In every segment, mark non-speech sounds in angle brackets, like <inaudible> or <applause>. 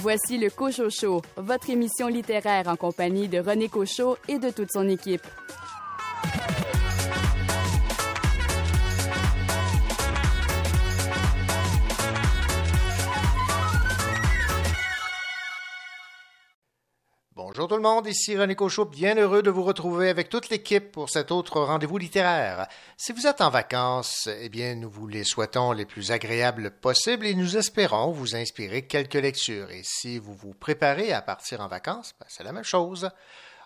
Voici le Cochot Show, votre émission littéraire en compagnie de René Cochot et de toute son équipe. Bonjour tout le monde, ici René Cochot, bien heureux de vous retrouver avec toute l'équipe pour cet autre rendez-vous littéraire. Si vous êtes en vacances, eh bien, nous vous les souhaitons les plus agréables possibles et nous espérons vous inspirer quelques lectures. Et si vous vous préparez à partir en vacances, ben, c'est la même chose.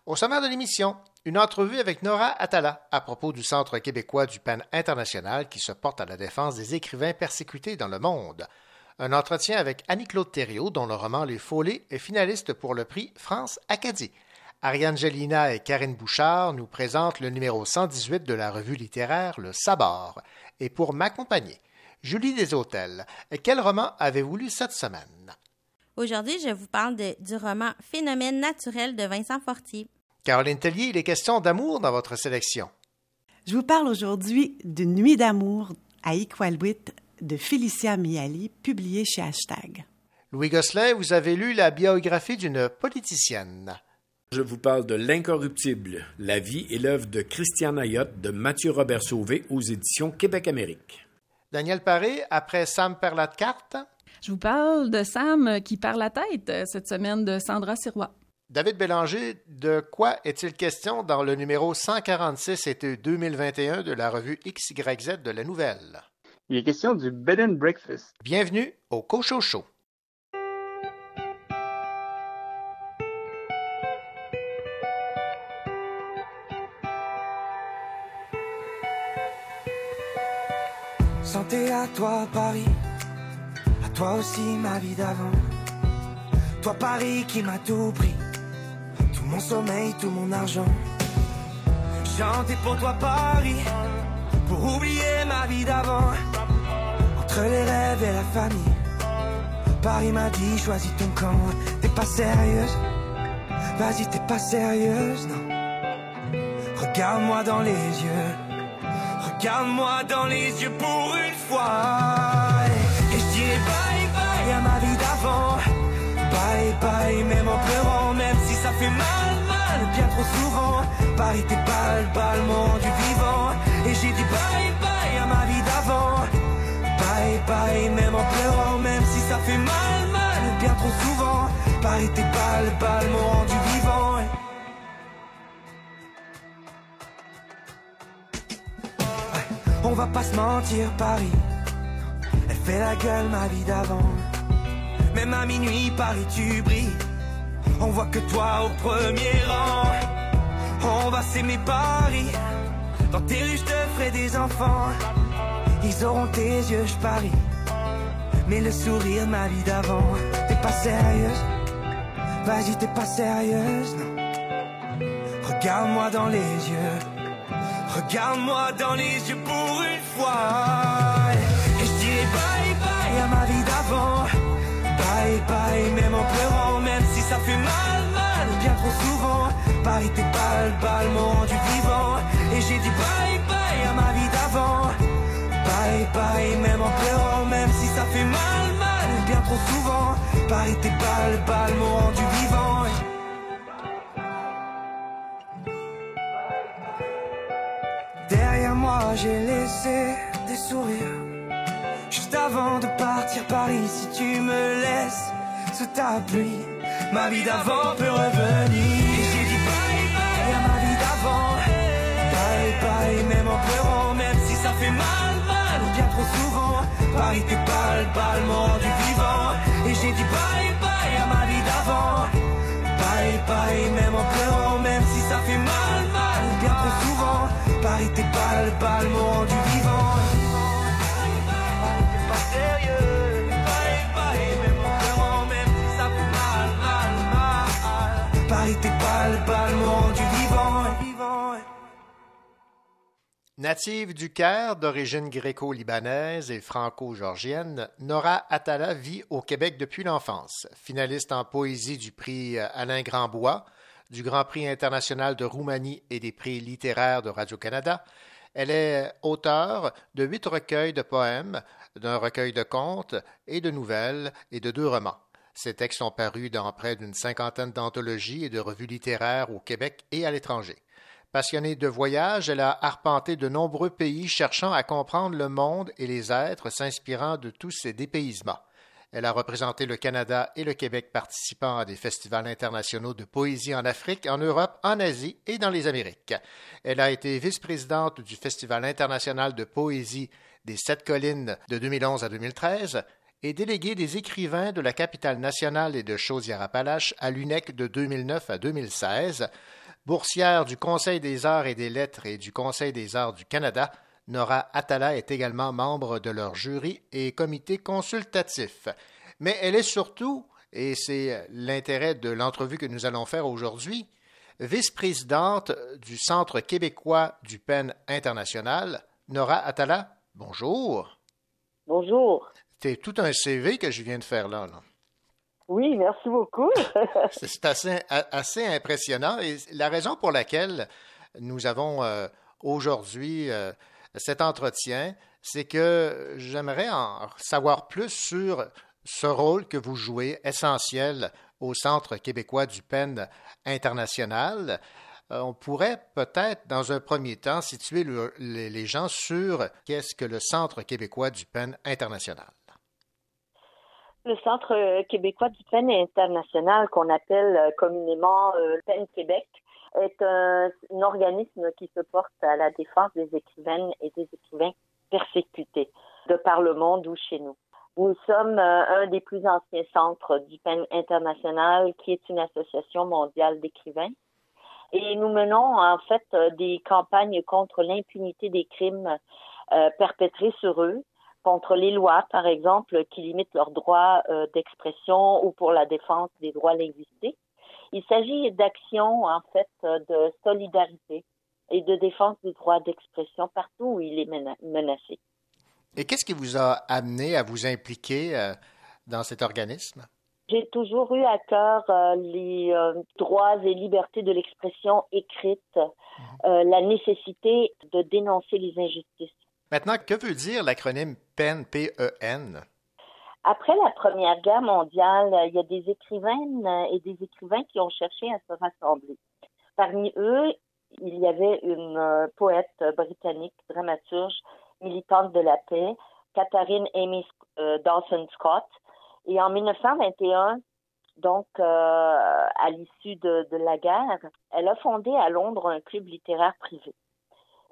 Au sommaire de l'émission, une entrevue avec Nora Atala à propos du Centre québécois du PAN international qui se porte à la défense des écrivains persécutés dans le monde. Un entretien avec Annie-Claude Thériault, dont le roman Les Follets est finaliste pour le prix France Acadie. Ariane Gélina et Karine Bouchard nous présentent le numéro 118 de la revue littéraire Le Sabord. Et pour m'accompagner, Julie Deshôtels, quel roman avez-vous lu cette semaine? Aujourd'hui, je vous parle du roman Phénomène naturel de Vincent Fortier. Caroline Tellier, il est question d'amour dans votre sélection. Je vous parle aujourd'hui d'une nuit d'amour à Iqaluit de Félicia Miali, publié chez Hashtag. Louis Gosselin, vous avez lu la biographie d'une politicienne. Je vous parle de L'Incorruptible, la vie et l'œuvre de Christian Ayotte de Mathieu Robert Sauvé aux éditions Québec-Amérique. Daniel Paré, après Sam perd la carte. Je vous parle de Sam qui perd la tête euh, cette semaine de Sandra Sirois. David Bélanger, de quoi est-il question dans le numéro 146 été 2021 de la revue XYZ de la Nouvelle? Il est question du Bed and Breakfast. Bienvenue au Cocho Show. Santé à toi Paris, à toi aussi ma vie d'avant. Toi Paris qui m'a tout pris, tout mon sommeil, tout mon argent. Chanter pour toi Paris pour oublier ma vie d'avant. Entre les rêves et la famille, Paris m'a dit choisis ton camp. T'es pas sérieuse, vas-y t'es pas sérieuse, non. Regarde-moi dans les yeux, regarde-moi dans les yeux pour une fois. Et je dirai bye bye à ma vie d'avant. Bye bye, même en pleurant, même si ça fait mal, mal, bien trop souvent. Paris t'es balle, balle, du vivant. Et j'ai dit bye Paris t'es balle, balle, mon rendu vivant. On va pas se mentir, Paris. Elle fait la gueule, ma vie d'avant. Même à minuit, Paris, tu brilles. On voit que toi au premier rang. On va s'aimer, Paris. Dans tes rues, je te ferai des enfants. Ils auront tes yeux, je parie. Mais le sourire, ma vie d'avant. T'es pas sérieuse? Vas-y, t'es pas sérieuse, non. Regarde-moi dans les yeux. Regarde-moi dans les yeux pour une fois. Et je dirai bye bye à ma vie d'avant. Bye bye, même en pleurant, même si ça fait mal, mal, bien trop souvent. Paris t'es balle, balle, mon rendu vivant. Et j'ai dit bye bye à ma vie d'avant. Bye bye, même en pleurant, même si ça fait mal, mal, bien trop souvent. Paris t'es balle, balle, mon rendu vivant. Derrière moi, j'ai laissé des sourires. Juste avant de partir Paris, si tu me laisses sous ta pluie, ma vie d'avant peut revenir. Et j'ai dit bye bye ma vie d'avant. Bye bye, même en pleurant, même si ça fait mal, mal, bien trop souvent. Paris t'es balle, balle, mon rendu vivant. J'ai dit bye bye à ma vie d'avant. Bye bye, même en pleurant, même si ça fait mal, mal, bien trop souvent. Paris t'es balle, balle, mon rendu Native du Caire, d'origine gréco-libanaise et franco-georgienne, Nora Atala vit au Québec depuis l'enfance. Finaliste en poésie du prix Alain Grandbois, du Grand Prix international de Roumanie et des prix littéraires de Radio-Canada, elle est auteure de huit recueils de poèmes, d'un recueil de contes et de nouvelles et de deux romans. Ces textes sont parus dans près d'une cinquantaine d'anthologies et de revues littéraires au Québec et à l'étranger. Passionnée de voyage, elle a arpenté de nombreux pays cherchant à comprendre le monde et les êtres, s'inspirant de tous ces dépaysements. Elle a représenté le Canada et le Québec participant à des festivals internationaux de poésie en Afrique, en Europe, en Asie et dans les Amériques. Elle a été vice-présidente du Festival international de poésie des Sept Collines de 2011 à 2013 et déléguée des écrivains de la capitale nationale et de Chaudière-Appalaches à l'UNEC de 2009 à 2016. Boursière du Conseil des arts et des lettres et du Conseil des arts du Canada, Nora Atala est également membre de leur jury et comité consultatif. Mais elle est surtout, et c'est l'intérêt de l'entrevue que nous allons faire aujourd'hui, vice-présidente du Centre québécois du PEN international. Nora Atala, bonjour. Bonjour. C'est tout un CV que je viens de faire là. Oui, merci beaucoup. <laughs> C'est assez, impressionnant. Et la raison pour laquelle nous avons euh, aujourd'hui euh, cet entretien, c'est que j'aimerais en savoir plus sur ce rôle que vous jouez essentiel au Centre québécois du PEN international. Euh, on pourrait peut-être, dans un premier temps, situer les gens sur qu'est-ce que le Centre québécois du PEN international. Le Centre québécois du PEN international, qu'on appelle communément le PEN Québec, est un, organisme qui se porte à la défense des écrivaines et des écrivains persécutés de par le monde ou chez nous. Nous sommes euh, un des plus anciens centres du PEN international, qui est une association mondiale d'écrivains. Et nous menons en fait euh, des campagnes contre l'impunité des crimes euh, perpétrés sur eux, contre les lois, par exemple, qui limitent leurs droits d'expression ou pour la défense des droits linguistiques. Il s'agit d'actions, en fait, de solidarité et de défense du droit d'expression partout où il est menacé. Et qu'est-ce qui vous a amené à vous impliquer euh, dans cet organisme? J'ai toujours eu à cœur euh, les euh, droits et libertés de l'expression écrite, mhm. la nécessité de dénoncer les injustices. Maintenant, que veut dire l'acronyme PEN, P-E-N? Après la Première Guerre mondiale, il y a des écrivaines et des écrivains qui ont cherché à se rassembler. Parmi eux, il y avait une euh, poète britannique, dramaturge, militante de la paix, Catherine Amy euh, Dawson Scott. Et en 1921, donc euh, à l'issue de, la guerre, elle a fondé à Londres un club littéraire privé.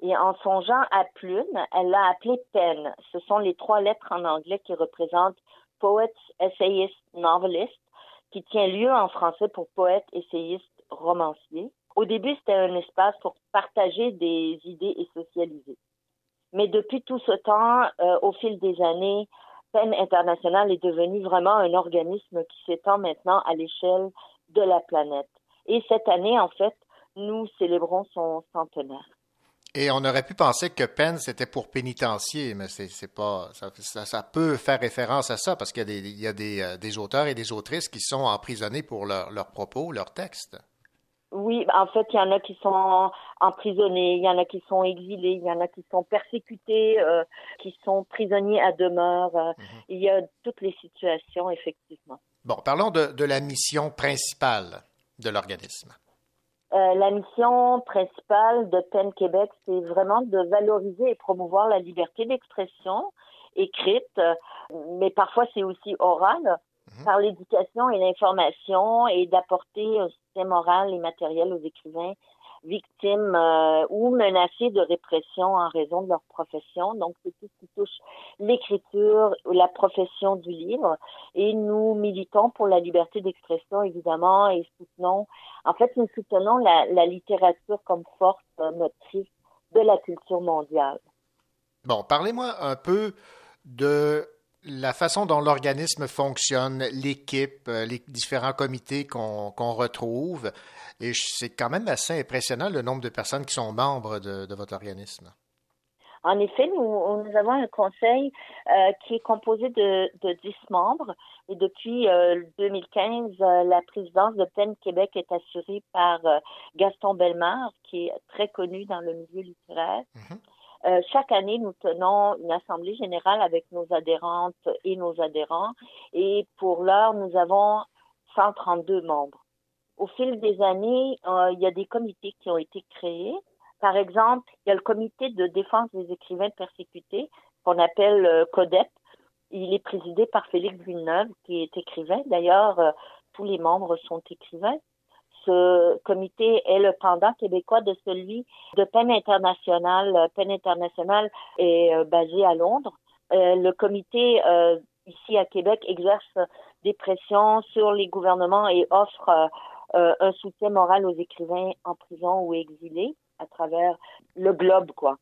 Et en songeant à Plume, elle l'a appelé Pen. Ce sont les trois lettres en anglais qui représentent Poets, Essayist, Novelist, qui tient lieu en français pour poète, essayiste, romancier. Au début, c'était un espace pour partager des idées et socialiser. Mais depuis tout ce temps, euh, au fil des années, PEN International est devenu vraiment un organisme qui s'étend maintenant à l'échelle de la planète. Et cette année, en fait, nous célébrons son centenaire. Et on aurait pu penser que peine, c'était pour pénitencier, mais c'est pas ça, ça, peut faire référence à ça parce qu'il y a, des, il y a des, euh, des, auteurs et des autrices qui sont emprisonnés pour leurs propos, leurs textes. Oui, en fait, il y en a qui sont emprisonnés, il y en a qui sont exilés, il y en a qui sont persécutés, euh, qui sont prisonniers à demeure. Euh, mhm. Il y a toutes les situations, effectivement. Bon, parlons de, de la mission principale de l'organisme. Euh, la mission principale de PEN Québec, c'est vraiment de valoriser et promouvoir la liberté d'expression écrite, mais parfois c'est aussi oral, mhm. par l'éducation et l'information et d'apporter un système moral et matériel aux écrivains victimes euh, ou menacées de répression en raison de leur profession. Donc, c'est tout ce qui touche l'écriture, la profession du livre. Et nous militons pour la liberté d'expression, évidemment, et soutenons, en fait, nous soutenons la, la littérature comme force motrice de la culture mondiale. Bon, parlez-moi un peu de la façon dont l'organisme fonctionne, l'équipe, euh, les différents comités qu'on retrouve. Et c'est quand même assez impressionnant le nombre de personnes qui sont membres de, votre organisme. En effet, nous, nous avons un conseil euh, qui est composé de, de 10 membres et depuis 2015, euh, la présidence de PEN Québec est assurée par Gaston Bellemare, qui est très connu dans le milieu littéraire. Mm-hmm. Euh, chaque année, nous tenons une assemblée générale avec nos adhérentes et nos adhérents. Et pour l'heure, nous avons 132 membres. Au fil des années, euh, il y a des comités qui ont été créés. Par exemple, il y a le comité de défense des écrivains persécutés, qu'on appelle euh, CODEP. Il est présidé par Félix Villeneuve, qui est écrivain. D'ailleurs, tous les membres sont écrivains. Ce comité est le pendant québécois de celui de peine internationale. Peine internationale est euh, basé à Londres. Euh, le comité euh, ici à Québec exerce des pressions sur les gouvernements et offre un soutien moral aux écrivains en prison ou exilés à travers le globe, quoi.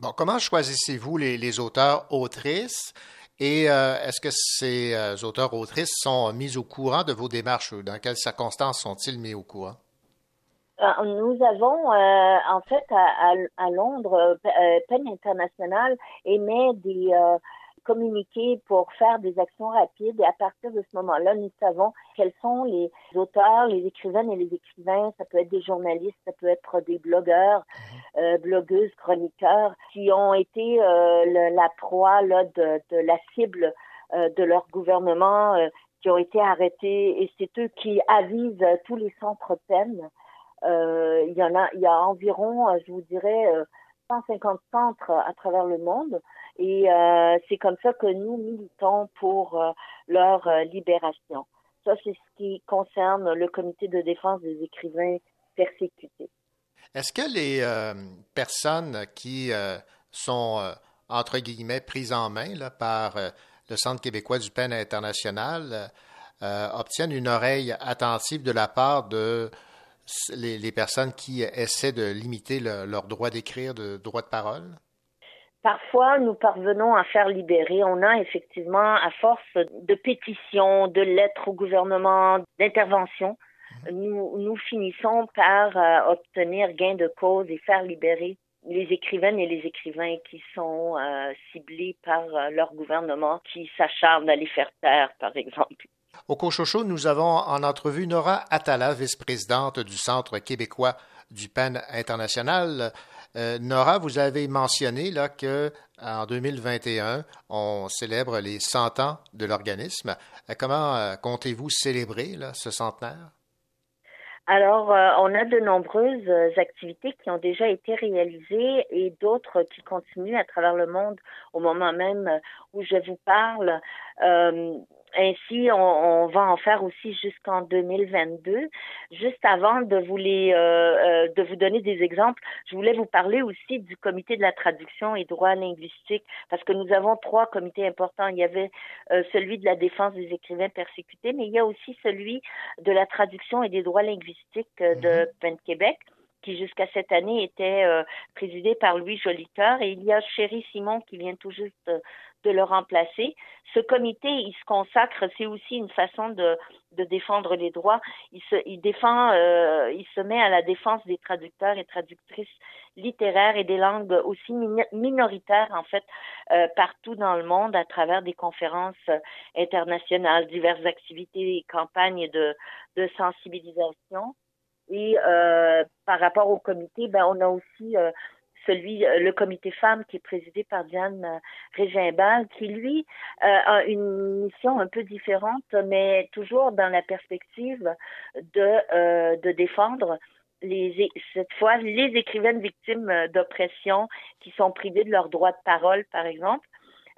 Bon, comment choisissez-vous les, les auteurs autrices? Et euh, est-ce que ces euh, auteurs autrices sont mis au courant de vos démarches? Dans quelles circonstances sont-ils mis au courant? Euh, nous avons, en fait, à, à, à Londres, Peine internationale émet des communiquer pour faire des actions rapides. Et à partir de ce moment-là, nous savons quels sont les auteurs, les écrivaines et les écrivains. Ça peut être des journalistes, ça peut être des blogueurs, mhm. euh, blogueuses, chroniqueurs, qui ont été euh, le, la proie là, de, de la cible euh, de leur gouvernement, qui ont été arrêtés. Et c'est eux qui avisent tous les centres peines. Il y en a, il y a environ, je vous dirais, 150 centres à travers le monde et euh, c'est comme ça que nous militons pour euh, leur euh, libération. Ça, c'est ce qui concerne le comité de défense des écrivains persécutés. Est-ce que les personnes qui sont, entre guillemets, prises en main par le Centre québécois du peine international obtiennent une oreille attentive de la part de les, les personnes qui essaient de limiter le, leur droit d'écrire, de droit de parole? Parfois, nous parvenons à faire libérer. On a effectivement, à force de pétitions, de lettres au gouvernement, d'interventions, nous, nous finissons par euh, obtenir gain de cause et faire libérer les écrivaines et les écrivains qui sont euh, ciblés par euh, leur gouvernement, qui s'acharnent à les faire taire, par exemple. Au Cochocho, nous avons en entrevue Nora Atala, vice-présidente du Centre québécois du PEN international. Euh, Nora, vous avez mentionné là, que en 2021, on célèbre les 100 ans de l'organisme. Euh, comment euh, comptez-vous célébrer ce centenaire? Alors, on a de nombreuses activités qui ont déjà été réalisées et d'autres qui continuent à travers le monde au moment même où je vous parle. Ainsi, on, on, va en faire aussi jusqu'en 2022. Juste avant de vous les, euh, euh, de vous donner des exemples, je voulais vous parler aussi du comité de la traduction et droit linguistique parce que nous avons trois comités importants. Il y avait euh, celui de la défense des écrivains persécutés, mais il y a aussi celui de la traduction et des droits linguistiques euh, de mm -hmm. Québec qui jusqu'à cette année était euh, présidé par Louis Jolicoeur et il y a Chéri Simon qui vient tout juste de le remplacer. Ce comité, il se consacre, c'est aussi une façon de, défendre les droits. Il se, défend, euh, il se met à la défense des traducteurs et traductrices littéraires et des langues aussi minoritaires en fait euh, partout dans le monde à travers des conférences internationales, diverses activités et campagnes de sensibilisation. Et euh, par rapport au comité, ben on a aussi euh, celui, euh, le comité femmes qui est présidé par Diane Régimbal, qui lui euh, a une mission un peu différente, mais toujours dans la perspective de, euh, de défendre les, cette fois les écrivaines victimes d'oppression qui sont privées de leur droit de parole, par exemple.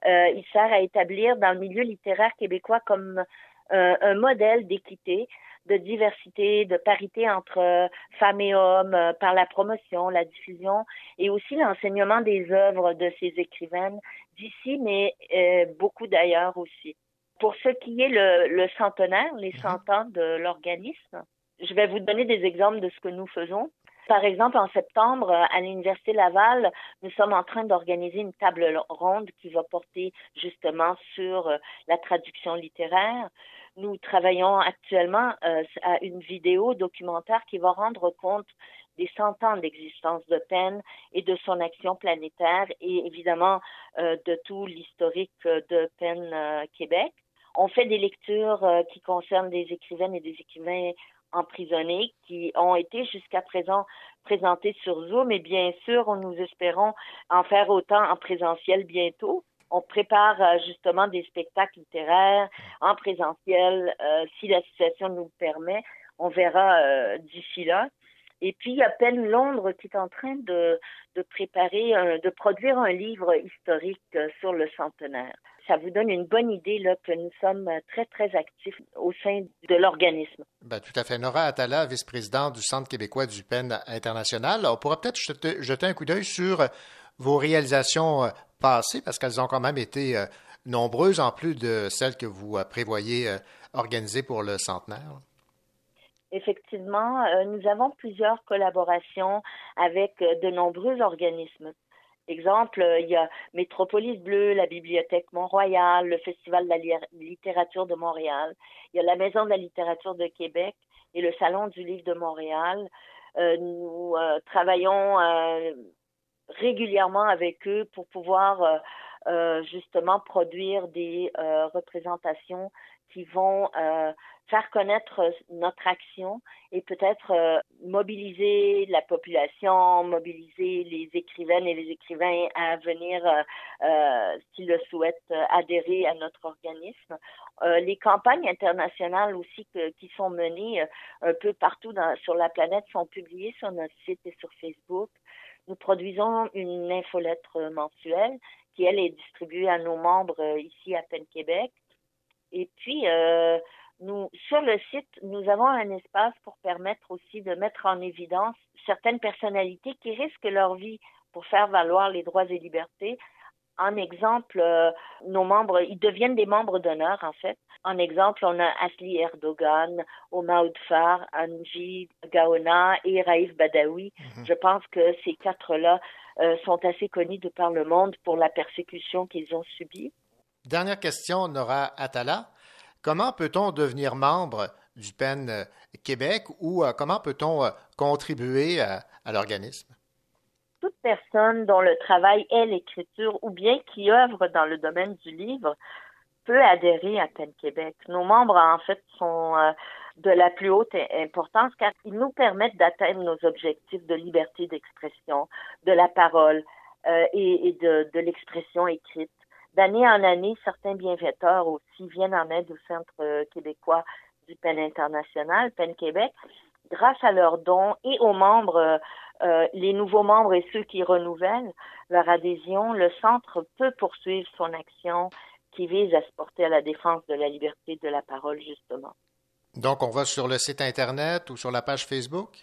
Euh, il sert à établir dans le milieu littéraire québécois comme un modèle d'équité, de diversité, de parité entre euh, femmes et hommes euh, par la promotion, la diffusion et aussi l'enseignement des œuvres de ces écrivaines d'ici, mais euh, beaucoup d'ailleurs aussi. Pour ce qui est le, le centenaire, les 100 mhm. ans de l'organisme, je vais vous donner des exemples de ce que nous faisons. Par exemple, en septembre, à l'Université Laval, nous sommes en train d'organiser une table ronde qui va porter justement sur la traduction littéraire. Nous travaillons actuellement euh, à une vidéo documentaire qui va rendre compte des cent ans d'existence de peine et de son action planétaire et évidemment euh, de tout l'historique de peine euh, Québec. On fait des lectures euh, qui concernent des écrivaines et des écrivains emprisonnés qui ont été jusqu'à présent présentés sur Zoom et bien sûr, nous espérons en faire autant en présentiel bientôt. On prépare euh, justement des spectacles littéraires en présentiel euh, si la situation nous le permet. On verra euh, d'ici là. Et puis, il y a Peine Londres qui est en train de, préparer, de produire un livre historique sur le centenaire ça vous donne une bonne idée là, que nous sommes très, très actifs au sein de l'organisme. Ben, tout à fait. Nora Atala, vice-présidente du Centre québécois du PEN international. On pourra peut-être jeter, un coup d'œil sur vos réalisations passées, parce qu'elles ont quand même été euh, nombreuses, en plus de celles que vous euh, prévoyez organiser pour le centenaire. Effectivement, nous avons plusieurs collaborations avec de nombreux organismes Exemple, euh, il y a Métropolis Bleu, la Bibliothèque Mont-Royal, le Festival de la littérature de Montréal. Il y a la Maison de la littérature de Québec et le Salon du livre de Montréal. Euh, nous euh, travaillons régulièrement avec eux pour pouvoir justement produire des représentations qui vont faire connaître euh, notre action et peut-être euh, mobiliser la population, mobiliser les écrivaines et les écrivains à venir, euh, s'ils le souhaitent, adhérer à notre organisme. les campagnes internationales aussi qui sont menées un peu partout sur la planète sont publiées sur notre site et sur Facebook. Nous produisons une infolettre mensuelle qui, elle, est distribuée à nos membres ici à Penn Québec. Et puis, euh, sur le site, nous avons un espace pour permettre aussi de mettre en évidence certaines personnalités qui risquent leur vie pour faire valoir les droits et libertés. En exemple, euh, nos membres, ils deviennent des membres d'honneur, en fait. En exemple, on a Asli Erdogan, Oma Oudfar, Anji Gaona et Raif Badawi. Mhm. Je pense que ces quatre-là euh, sont assez connus de par le monde pour la persécution qu'ils ont subie. Dernière question, Nora Atala. Comment peut-on devenir membre du PEN Québec ou euh, comment peut-on contribuer à, l'organisme? Toute personne dont le travail est l'écriture ou bien qui œuvre dans le domaine du livre peut adhérer à PEN Québec. Nos membres, en fait, sont de la plus haute importance car ils nous permettent d'atteindre nos objectifs de liberté d'expression, de la parole et, de l'expression écrite d'année en année, certains bienfaiteurs aussi viennent en aide au Centre euh, québécois du PEN international, PEN Québec, grâce à leurs dons et aux membres, euh, les nouveaux membres et ceux qui renouvellent leur adhésion, le Centre peut poursuivre son action qui vise à se porter à la défense de la liberté de la parole, justement. Donc, on va sur le site Internet ou sur la page Facebook?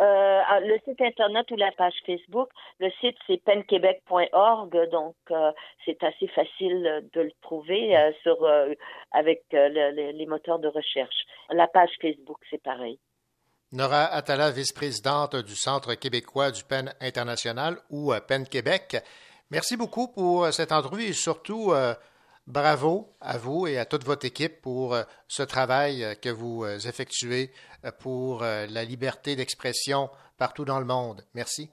Euh, le site internet ou la page Facebook. Le site c'est penquebec.org, donc euh, c'est assez facile de le trouver euh, sur avec les moteurs de recherche. La page Facebook c'est pareil. Nora Atala, vice-présidente du Centre québécois du PEN international ou PEN Québec. Merci beaucoup pour cette entrevue et surtout Bravo à vous et à toute votre équipe pour euh, ce travail euh, que vous euh, effectuez pour la liberté d'expression partout dans le monde. Merci.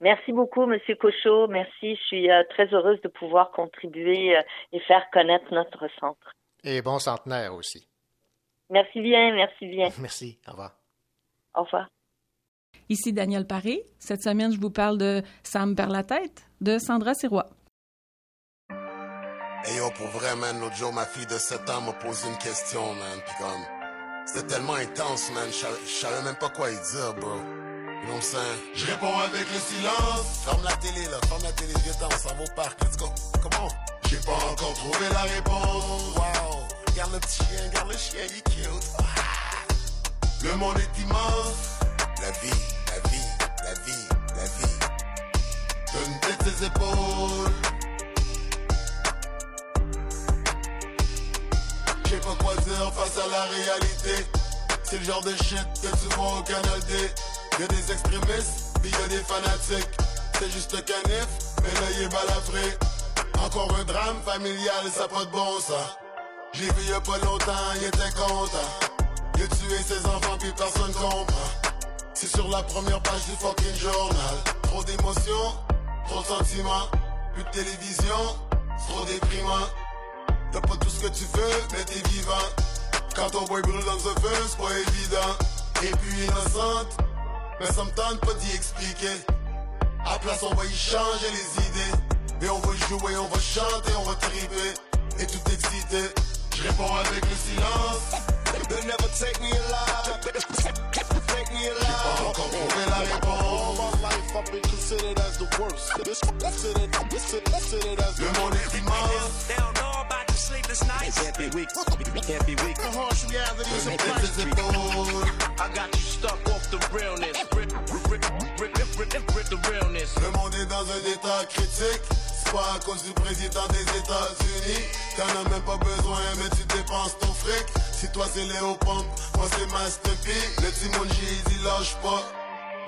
Merci beaucoup, Monsieur Cochot. Merci. Je suis très heureuse de pouvoir contribuer et faire connaître notre centre. Et bon centenaire aussi. Merci bien, merci bien. <laughs> Merci. Au revoir. Au revoir. Ici Daniel Paré. Cette semaine, je vous parle de Sam perd la tête de Sandra Sirois. Et yo, pour vrai, man, l'autre jour, ma fille de 7 ans m'a posé une question, man. Pis comme, c'était tellement intense, man. Je savais même pas quoi y dire, bro. You know Je réponds avec le silence. Ferme la télé, là. Ferme la télé, viens on s'en va au parc. Let's go. Comment? J'ai pas encore trouvé la réponse. Wow. Regarde le petit chien, regarde le chien, il est cute. Ah. Le monde est immense. La vie, la vie, la vie, la vie. Donne tête ses épaules. Je sais pas quoi dire face à la réalité. C'est le genre de shit que tu vois au Canal D. Y'a des extrémistes, puis y'a des fanatiques. C'est juste canif, mais là il est balafré. Encore un drame familial, ça pas de bon ça. J'ai vu y'a pas longtemps, il était content. Il a tué ses enfants, puis personne comprend. C'est sur la première page du fucking journal. Trop d'émotions, trop de sentiments. Plus de télévision, trop déprimant. T'as pas tout ce que tu veux, mais t'es vivant. Quand ton boy brûle dans le feu, c'est pas évident. et puis innocente. Mais ça me tente pas d'y expliquer. À place, on va y changer les idées. Et on va jouer, on va chanter, on va triper. Et tout excité. Je réponds avec le silence. They never take me alive. Take me alive. J'ai pas encore trouvé la réponse. All my life I've been considered as the worst. This, considered, this, considered as le monde est immense. They don't know about the sleepless nights. Can't be weak. Can't be weak. The harsh realities of life. I got you stuck off the realness. Rip, rip, rip, rip, rip, rip, rip the realness. Le monde est dans un état critique. C'est pas à cause du président des États-Unis. T'en as même pas besoin, mais tu dépenses ton fric. Si toi c'est Léo moi c'est Master P. Le Timon G, il lâche pas.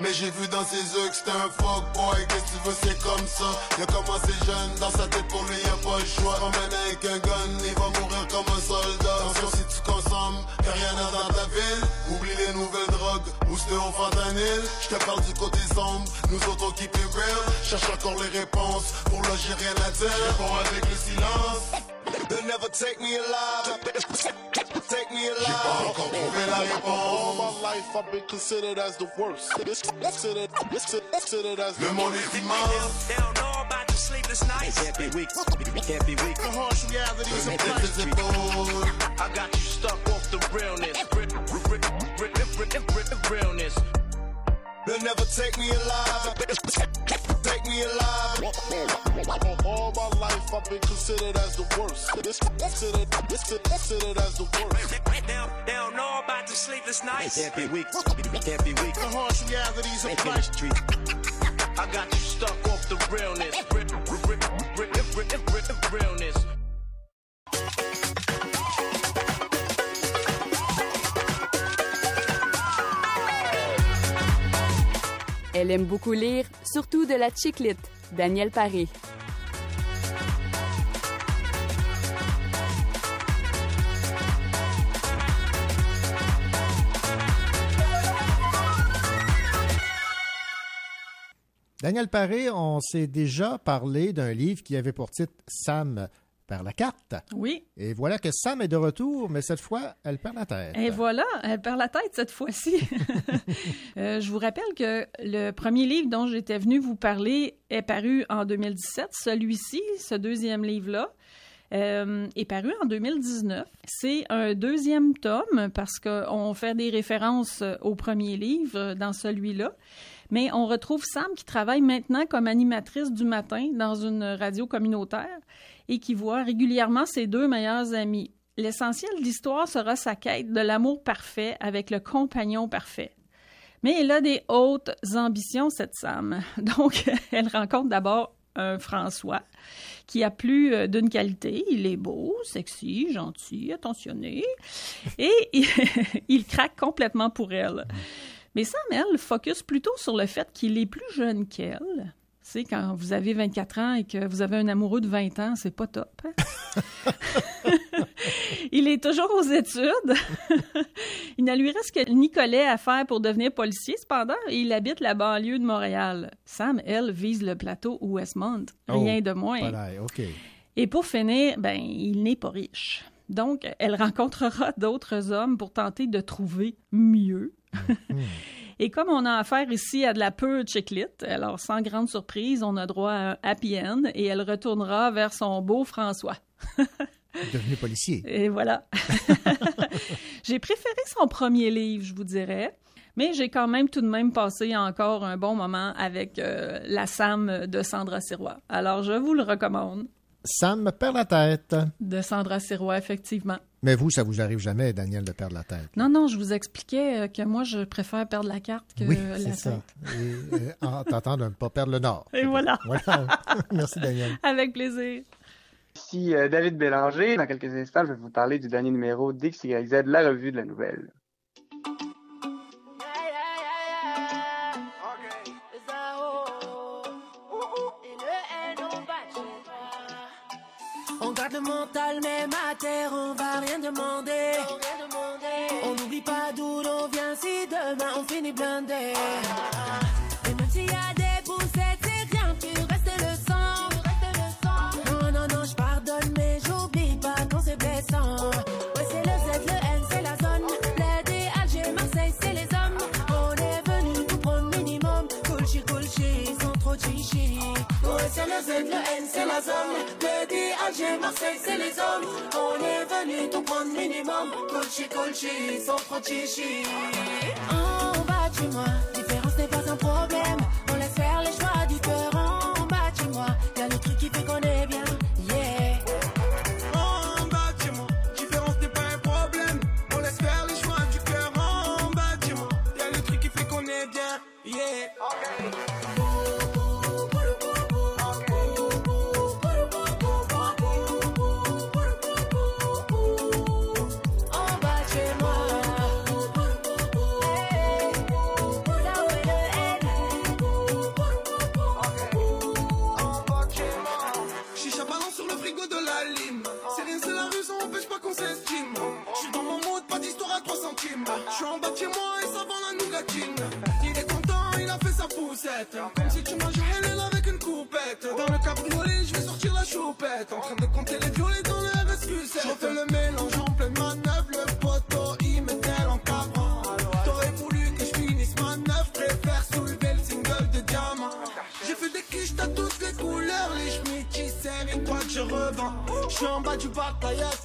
Mais j'ai vu dans ses yeux que c'était un fuckboy. Qu'est-ce que tu veux c'est comme ça. Il a commencé jeune dans sa tête pour lui y a pas le choix. Emmène avec un gun il va mourir comme un soldat. Attention si tu consommes T'as rien dans ta ville Boosté au fentanyl Je te parle du côté sombre Nous autres on keep it real Cherche encore les réponses Pour là j'ai rien à dire Réponds avec le silence They'll never take me alive. Take me alive. J'ai pas encore trouvé la réponse All my life I've been considered as the worst. This, considered, this, considered as Le monde est immense They don't know about the sleepless nights. Can't be weak. Can't be weak. The harsh realities of life I got you the realness. They'll never take me alive Take me alive All my life I've been considered as the worst. This, considered, this, considered as the worst. They don't, they don't know about the sleepless nights. Can't be weak. Can't be weak. The harsh realities of life I got you stuck off the realness. Rip, Elle aime beaucoup lire, surtout de la chiclite. Daniel Paré. Daniel Paré, on s'est déjà parlé d'un livre qui avait pour titre Sam perd la carte. Oui. Et voilà que Sam est de retour, mais cette fois, elle perd la tête. Et voilà, elle perd la tête cette fois-ci. <laughs> Euh, je vous rappelle que le premier livre dont j'étais venu vous parler est paru en 2017. Celui-ci, ce deuxième livre-là, euh, est paru en 2019. C'est un deuxième tome parce qu'on fait des références au premier livre dans celui-là. Mais on retrouve Sam qui travaille maintenant comme animatrice du matin dans une radio communautaire et qui voit régulièrement ses deux meilleurs amis. L'essentiel de l'histoire sera sa quête de l'amour parfait avec le compagnon parfait. Mais elle a des hautes ambitions, cette Sam. <laughs> Donc, <laughs> elle rencontre d'abord un François qui a plus euh, d'une qualité. Il est beau, sexy, gentil, attentionné. Et il, <laughs> il craque complètement pour elle. Mais Sam, elle, focus plutôt sur le fait qu'il est plus jeune qu'elle. Sais, quand vous avez 24 ans et que vous avez un amoureux de 20 ans, c'est pas top. <laughs> il est toujours aux études. <laughs> il ne lui reste que Nicolet à faire pour devenir policier, cependant, et il habite la banlieue de Montréal. Sam, elle, vise le plateau Westmount. Rien Oh, de moins. Voilà. Et pour finir, ben, il n'est pas riche. Donc, elle rencontrera d'autres hommes pour tenter de trouver mieux. <laughs> Et comme on a affaire ici à de la pure chiclite, alors sans grande surprise, on a droit à un happy end et elle retournera vers son beau François. <laughs> Devenu policier. Et voilà. <laughs> j'ai préféré son premier livre, je vous dirais. Mais j'ai quand même tout de même passé encore un bon moment avec euh, la Sam de Sandra Sirois. Alors, je vous le recommande. Sam perd la tête. De Sandra Sirois, effectivement. Mais vous, ça vous arrive jamais, Daniel, de perdre la tête. Non, non, je vous expliquais euh, que moi, je préfère perdre la carte que oui, la c'est tête. ça. Et, euh, en tentant de ne pas perdre le nord. Et voilà. <laughs> Voilà. Merci, Daniel. Avec plaisir. Ici euh, David Bélanger. Dans quelques instants, je vais vous parler du dernier numéro d'XYZ, la revue de la nouvelle. le mental, même à terre, on va rien demander. On n'oublie pas d'où l'on vient, si demain on finit blindé. Et même s'il y a des poussettes, c'est rien, tu restes le sang. Non, non, non, je pardonne, mais j'oublie pas quand c'est blessant. Ouais, c'est le Z, le N, c'est la zone. L'aide Alger, Marseille, c'est les hommes. On est venu pour prendre minimum. Cool, chi, ils sont trop chichi. Ouais, c'est le Z, le N, c'est la zone. Alger, Marseille, c'est les hommes. On est venu tout prendre minimum. Colchi, colchi, sans trop chichi. En bas, tu moi, différence n'est pas un problème.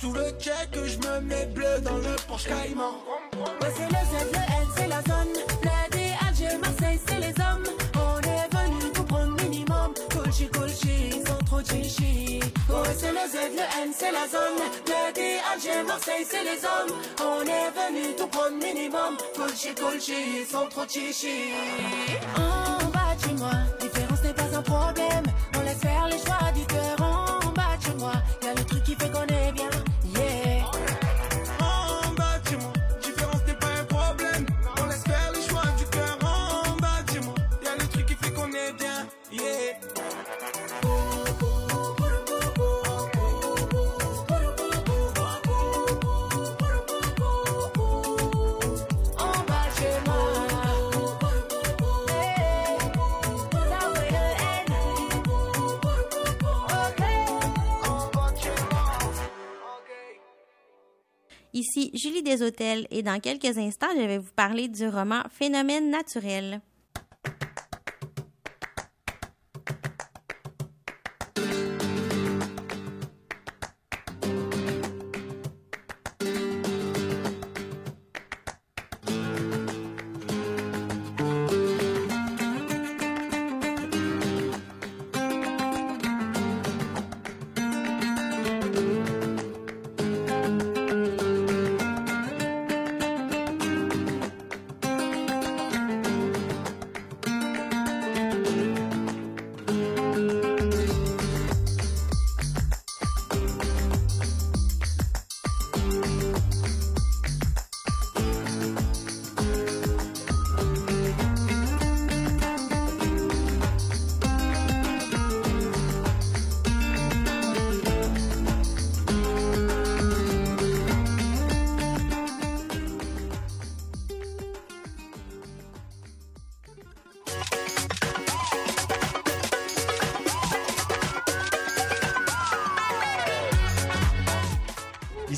Tout le check. Je me mets bleu dans le Porsche Cayman. Ouais, c'est le Z, le N, c'est la zone. Le D, Alger, Marseille, c'est les hommes. On est venu tout prendre minimum. Colchi, colchi, sans trop chichi. Ouais, c'est le Z, le N, c'est la zone. Le D, Alger, Marseille, c'est les hommes. On est venu tout prendre minimum. Colchi, colchi, sans trop chichi. En bas de chez moi, différence n'est pas un problème. On laisse faire les choix du Ici Julie Deshôtels et dans quelques instants, je vais vous parler du roman Phénomène naturel.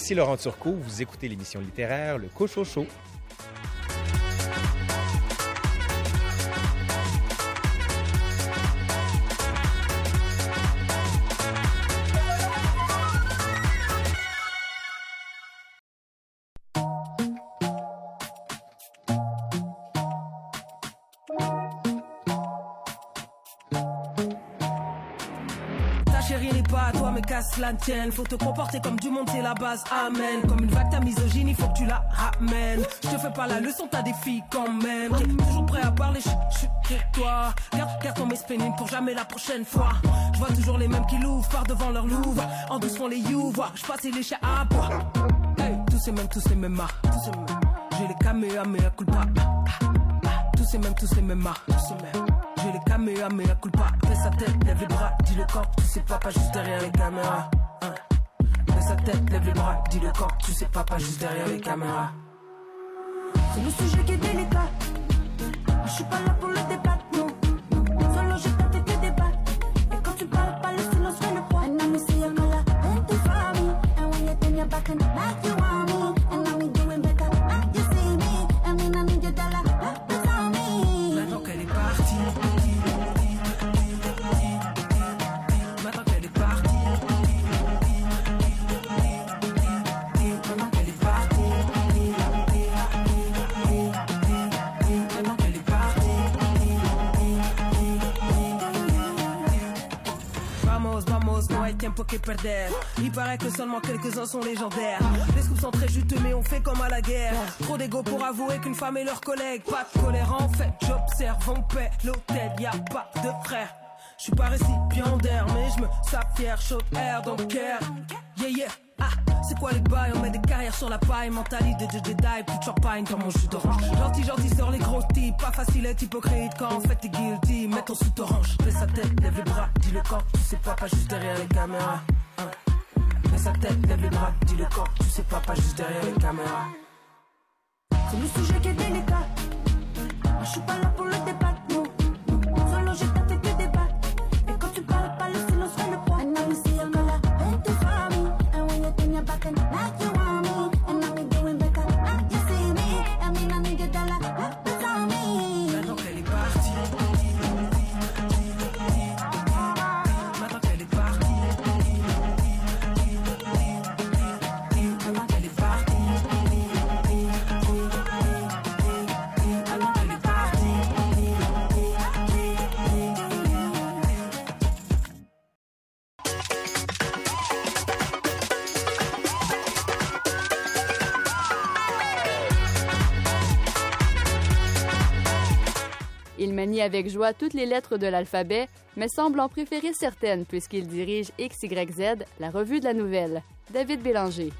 Ici Laurent Turcot, vous écoutez l'émission littéraire Le Cochocho. Toi, la tienne. Faut te comporter comme du monde, c'est la base. Amen. Comme une vague, ta misogyne, il faut que tu la ramènes. Je te fais pas la leçon, t'as des filles quand même. Est toujours prêt à parler, chut, chut, tais-toi. Garde, garde ton pénible pour jamais la prochaine fois. Je vois toujours les mêmes qui l'ouvrent par devant leur louvre. En douce font les you, voir. Je passe les chats à bois. Hey, tous ces mêmes, tous ces mêmes marques. Mêmes. J'ai les caméas, mais à culpa. Tous ces mêmes, tous ces mêmes marques. Tous ces mêmes. Mais la culpa. Fais sa tête, lève les bras, dis le corps, tu sais pas, pas juste derrière les caméras. Hein. Fais sa tête, lève les bras, dis le corps, tu sais pas, pas juste derrière les caméras. C'est le sujet qui est délicat. Je suis pas là pour le débat, Il paraît que seulement quelques-uns sont légendaires. Les scoops sont très juteux, mais on fait comme à la guerre. Trop d'ego pour avouer qu'une femme est leur collègue. Pas de colère en fait, j'observe, on paie l'hôtel, y a pas de frère. Je suis pas récipiendaire, mais je me fier, chaud air, don't care. Yeah, yeah. Ah, c'est quoi les bails On met des carrières sur la paille, mentalité de Jedi, plus de champagne dans mon jus d'orange. Gentil, gentil sur les gros types, pas facile être hypocrite quand en fait t'es guilty. Mets ton sous orange, fais sa tête, lève les bras, dis le quand, tu sais pas, pas juste derrière les caméras. Hein. Mets sa tête, lève les bras, dis le quand, tu sais pas, pas juste derrière les caméras. C'est le sujet qui est délicat. Je suis pas là pour le débat, Il manie avec joie toutes les lettres de l'alphabet, mais semble en préférer certaines puisqu'il dirige XYZ, la revue de la nouvelle. David Bélanger.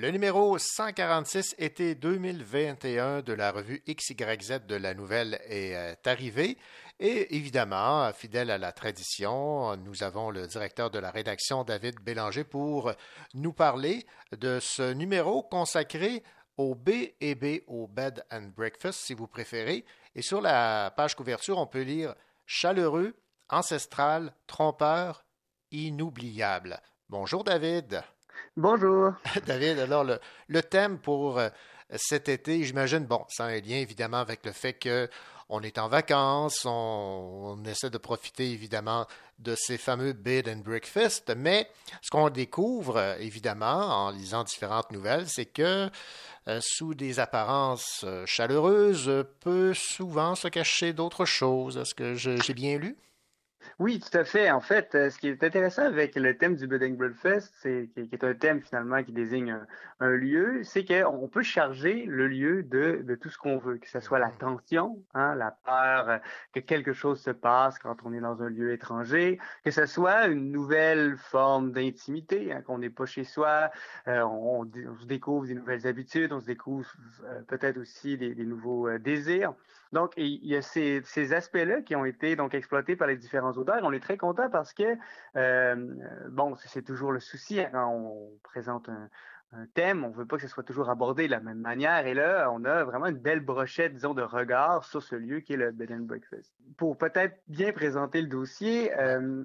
Le numéro 146, été 2021 de la revue XYZ de la Nouvelle est euh, arrivé. Et évidemment, fidèle à la tradition, nous avons le directeur de la rédaction, David Bélanger, pour nous parler de ce numéro consacré au B et B, au Bed and Breakfast, si vous préférez. Et sur la page couverture, on peut lire chaleureux, ancestral, trompeur, inoubliable. Bonjour David. Bonjour. <laughs> David, alors le, thème pour euh, cet été, j'imagine, bon, ça a un lien évidemment avec le fait que on est en vacances, on, essaie de profiter évidemment de ces fameux bed and breakfast, mais ce qu'on découvre évidemment en lisant différentes nouvelles, c'est que euh, sous des apparences euh, chaleureuses peut souvent se cacher d'autres choses. Est-ce que j'ai bien lu? Oui, tout à fait. En fait, euh, ce qui est intéressant avec le thème du Bed and Breakfast, c'est qui est un thème finalement qui désigne un, un lieu, c'est qu'on peut charger le lieu de, de tout ce qu'on veut, que ce soit la tension, hein, la peur euh, que quelque chose se passe quand on est dans un lieu étranger, que ce soit une nouvelle forme d'intimité, hein, qu'on n'est pas chez soi, euh, on, on dé- on se découvre des nouvelles habitudes, on se découvre euh, peut-être aussi des, des nouveaux euh, désirs. Donc, il y a ces, aspects-là qui ont été donc exploités par les différents auteurs. On est très content parce que, euh, bon, c'est c'est toujours le souci hein, quand on présente un, un thème, on veut pas que ce soit toujours abordé de la même manière. Et là, on a vraiment une belle brochette, disons, de regard sur ce lieu qui est le Bed and Breakfast. Pour peut-être bien présenter le dossier, euh,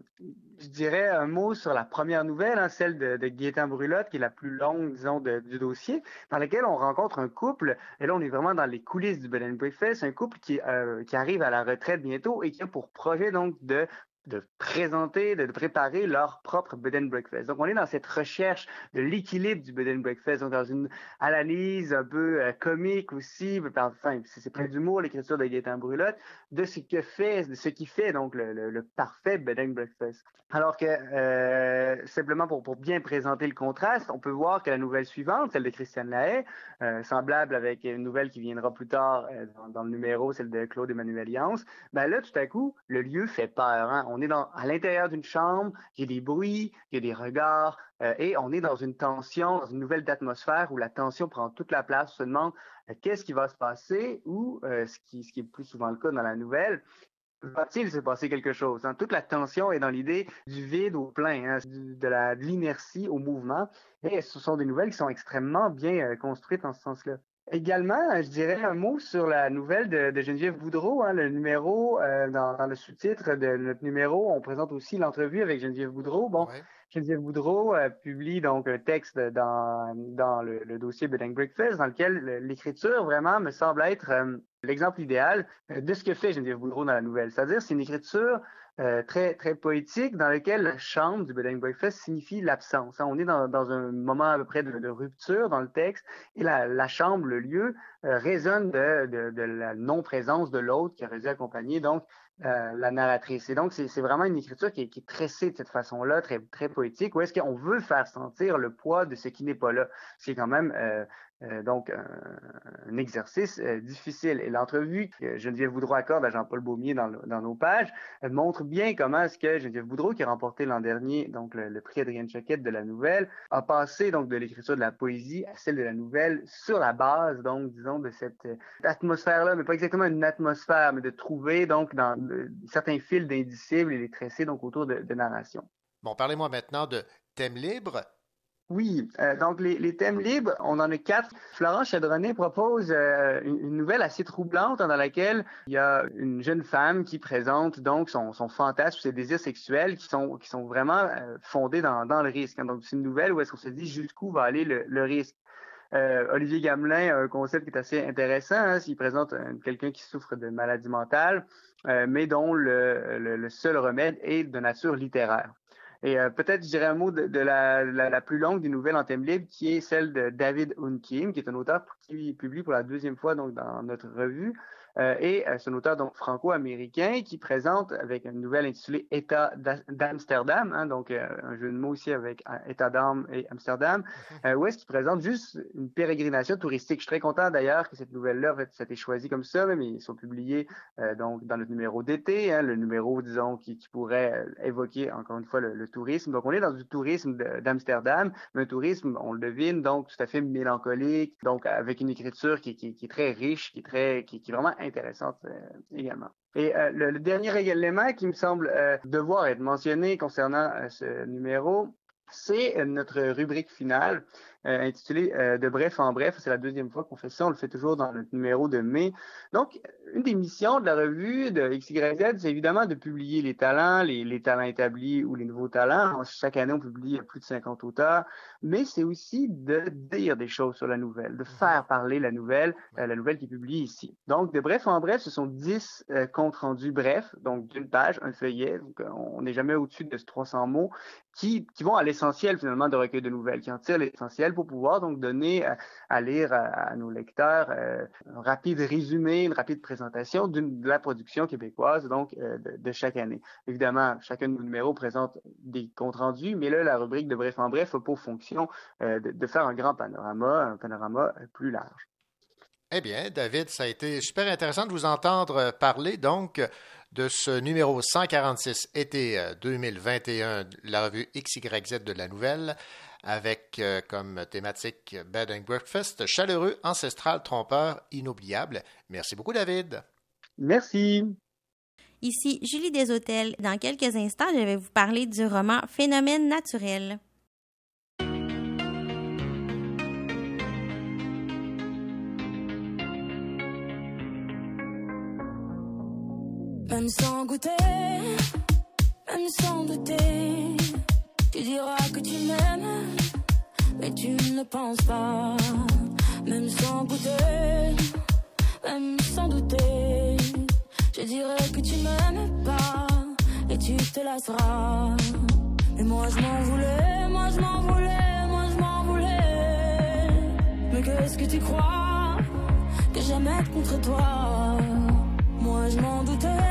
je dirais un mot sur la première nouvelle, hein, celle de, de Gaétan Brulotte, qui est la plus longue, disons, de- du dossier, dans laquelle on rencontre un couple, et là, on est vraiment dans les coulisses du Bed and Breakfast, un couple qui, euh, qui arrive à la retraite bientôt et qui a pour projet, donc, de de présenter, de préparer leur propre bed and breakfast. Donc, on est dans cette recherche de l'équilibre du bed and breakfast, donc dans une analyse un peu euh, comique aussi, enfin, c'est plein d'humour, l'écriture de Gaëtan Brulotte, de ce que fait, de ce qui fait donc le, le- le parfait bed and breakfast. Alors que, euh, simplement pour, pour bien présenter le contraste, on peut voir que la nouvelle suivante, celle de Christiane Lahaye, euh, semblable avec une nouvelle qui viendra plus tard euh, dans, dans le numéro, celle de Claude Emmanuel Yance, ben là, tout à coup, le lieu fait peur. hein. On est à l'intérieur d'une chambre, il y a des bruits, il y a des regards, euh, et on est dans une tension, dans une nouvelle atmosphère où la tension prend toute la place. On se demande euh, qu'est-ce qui va se passer ou, euh, ce, qui, ce qui est plus souvent le cas dans la nouvelle, va-t-il se passer quelque chose? hein? Toute la tension est dans l'idée du vide au plein, hein, de l'inertie au mouvement. Et ce sont des nouvelles qui sont extrêmement bien construites en ce sens-là. Également, je dirais un mot sur la nouvelle de, de Geneviève Boudreau, hein, le numéro, euh, dans, dans le sous-titre de notre numéro, on présente aussi l'entrevue avec Geneviève Boudreau. Bon, Geneviève Boudreau euh, publie donc un texte dans, dans le, le dossier Bed and Breakfast dans lequel le- l'écriture vraiment me semble être euh, l'exemple idéal de ce que fait Geneviève Boudreau dans la nouvelle. C'est-à-dire, c'est une écriture euh, très, très poétique dans lequel la chambre du Bed and Breakfast signifie l'absence. hein. On est dans, dans un moment à peu près de, rupture dans le texte et la, chambre, le lieu, euh, résonne de, de, la non-présence de l'autre qui aurait dû accompagner donc euh, la narratrice. Et donc, c'est vraiment une écriture qui est, qui est tressée de cette façon-là, très, très poétique, où est-ce qu'on veut faire sentir le poids de ce qui n'est pas là. C'est quand même euh, euh, donc un, exercice euh, difficile. Et l'entrevue que Geneviève Boudreau accorde à Jean-Paul Baumier dans, nos pages euh, montre bien comment est-ce que Geneviève Boudreau, qui a remporté l'an dernier donc le, prix Adrienne Choquette de la nouvelle, a passé donc de l'écriture de la poésie à celle de la nouvelle sur la base donc disons de cette euh, atmosphère-là, mais pas exactement une atmosphère, mais de trouver donc dans certains fils d'indicibles et les tresser donc autour de, de narration. Bon, parlez-moi maintenant de thème libre. Oui, euh, donc les, thèmes libres, on en a quatre. Florent Chadronnet propose euh, une, nouvelle assez troublante dans laquelle il y a une jeune femme qui présente donc son, fantasme, ses désirs sexuels qui sont vraiment euh, fondés dans, le risque. hein. Donc c'est une nouvelle où est-ce qu'on se dit jusqu'où va aller le, risque. Olivier Gamelin a un concept qui est assez intéressant. Hein, il présente quelqu'un qui souffre de maladie mentale, mais dont le seul remède est de nature littéraire. Et euh, peut-être, je dirais un mot de, la, la plus longue des nouvelles en thème libre, qui est celle de David Unkim, qui est un auteur qui publie pour la deuxième fois donc dans notre revue. Euh, et euh, c'est un auteur donc franco-américain qui présente avec une nouvelle intitulée État d'A- d'Amsterdam, hein, donc euh, un jeu de mots aussi avec euh, État d'âme et Amsterdam, euh, où est-ce qu'il présente juste une pérégrination touristique. Je suis très content d'ailleurs que cette nouvelle-là, en fait, ça a été choisi comme ça, mais ils sont publiés euh, donc dans notre numéro d'été, hein, le numéro, disons, qui, qui pourrait euh, évoquer encore une fois le, le tourisme. Donc on est dans du tourisme d'Amsterdam, mais un tourisme, on le devine, donc tout à fait mélancolique, donc avec une écriture qui, qui, qui est très riche, qui est très, qui, qui est vraiment intéressante euh, également. Et euh, le, dernier élément qui me semble euh, devoir être mentionné concernant ce numéro, c'est notre rubrique finale euh, intitulée euh, De bref en bref. C'est la deuxième fois qu'on fait ça. On le fait toujours dans notre numéro de mai. Donc, une des missions de la revue de XYZ, c'est évidemment de publier les talents, les, talents établis ou les nouveaux talents. Chaque année, on publie plus de 50 auteurs, mais c'est aussi de dire des choses sur la nouvelle, de faire parler la nouvelle, euh, la nouvelle qui est publiée ici. Donc, de bref en bref, ce sont 10 euh, comptes rendus brefs, donc d'une page, un feuillet. Donc, on n'est jamais au-dessus de 300 mots qui, qui vont à l'essentiel finalement de recueil de nouvelles, qui en tirent l'essentiel pour pouvoir donc donner à, à lire à, nos lecteurs euh, un rapide résumé, une rapide présentation de la production québécoise donc euh, de, chaque année. Évidemment, chacun de nos numéros présente des comptes rendus, mais là, la rubrique de Bref en Bref a pour fonction euh, de, de faire un grand panorama, un panorama euh, plus large. Eh bien, David, ça a été super intéressant de vous entendre euh, parler donc de ce numéro 146 été euh, 2021, la revue XYZ de la Nouvelle, avec euh, comme thématique Bed and Breakfast, chaleureux, ancestral, trompeur, inoubliable. Merci beaucoup, David. Merci. Ici Julie Deshôtels. Dans quelques instants, je vais vous parler du roman Phénomène naturel. Même sans goûter, même sans douter, tu diras que tu m'aimes, mais tu ne penses pas. Même sans goûter, même sans douter, je dirais que tu m'aimes pas, et tu te lasseras. Mais moi je m'en voulais, moi je m'en voulais, moi je m'en voulais. Mais qu'est-ce que tu crois que j'aime être contre toi? Moi je m'en doutais,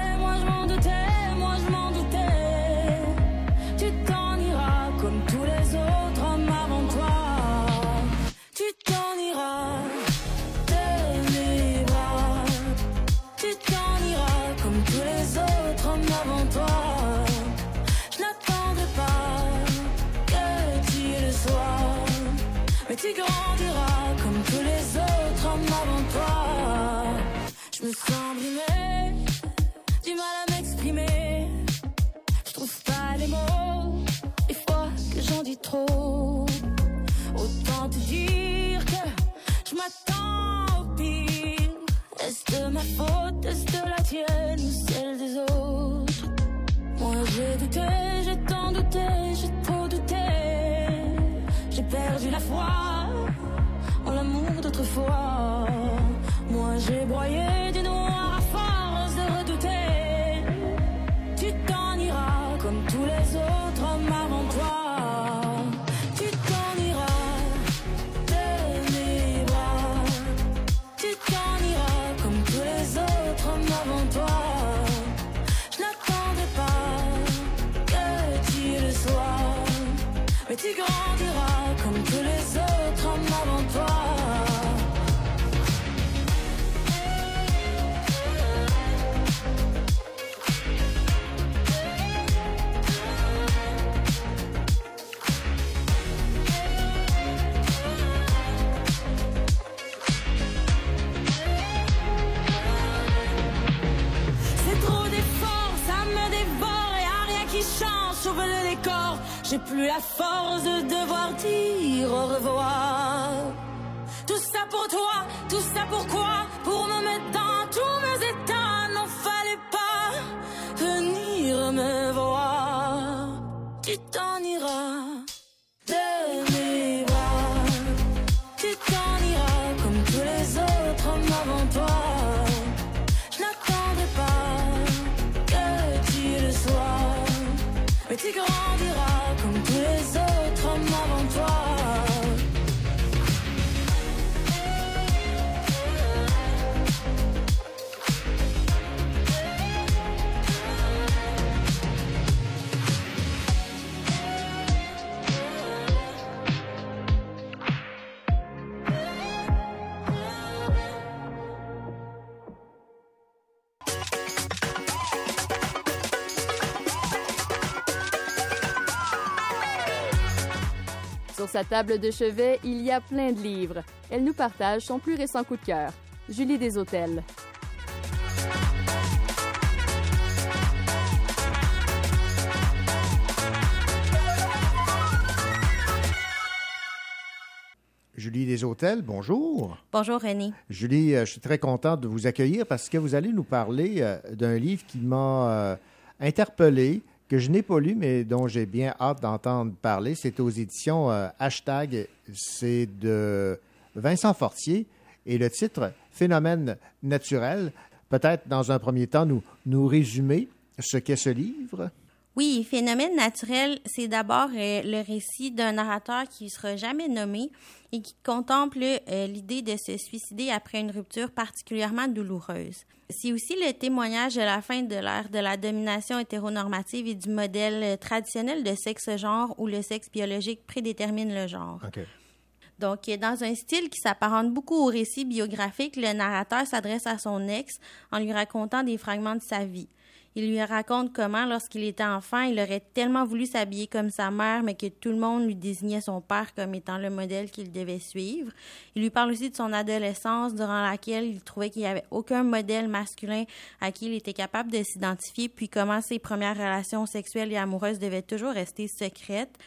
sa table de chevet, il y a plein de livres. Elle nous partage son plus récent coup de cœur. Julie des Hôtels. Julie des Hôtels, bonjour. Bonjour René. Julie, euh, je suis très contente de vous accueillir parce que vous allez nous parler euh, d'un livre qui m'a euh, interpellé, que je n'ai pas lu, mais dont j'ai bien hâte d'entendre parler. C'est aux éditions euh, Hashtag. C'est de Vincent Fortier et le titre Phénomène naturel. Peut-être dans un premier temps nous, nous résumer ce qu'est ce livre. Oui, Phénomène naturel, c'est d'abord euh, le récit d'un narrateur qui ne sera jamais nommé et qui contemple euh, l'idée de se suicider après une rupture particulièrement douloureuse. C'est aussi le témoignage de la fin de l'ère de la domination hétéronormative et du modèle euh, traditionnel de sexe-genre où le sexe biologique prédétermine le genre. Donc, euh, dans un style qui s'apparente beaucoup au récit biographique, le narrateur s'adresse à son ex en lui racontant des fragments de sa vie. Il lui raconte comment, lorsqu'il était enfant, il aurait tellement voulu s'habiller comme sa mère, mais que tout le monde lui désignait son père comme étant le modèle qu'il devait suivre. Il lui parle aussi de son adolescence, durant laquelle il trouvait qu'il n'y avait aucun modèle masculin à qui il était capable de s'identifier, puis comment ses premières relations sexuelles et amoureuses devaient toujours rester secrètes.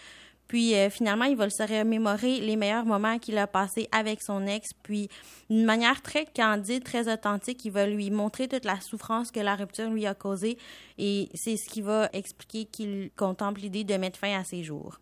Puis euh, finalement, il va se remémorer les meilleurs moments qu'il a passés avec son ex. Puis d'une manière très candide, très authentique, il va lui montrer toute la souffrance que la rupture lui a causée. Et c'est ce qui va expliquer qu'il contemple l'idée de mettre fin à ses jours.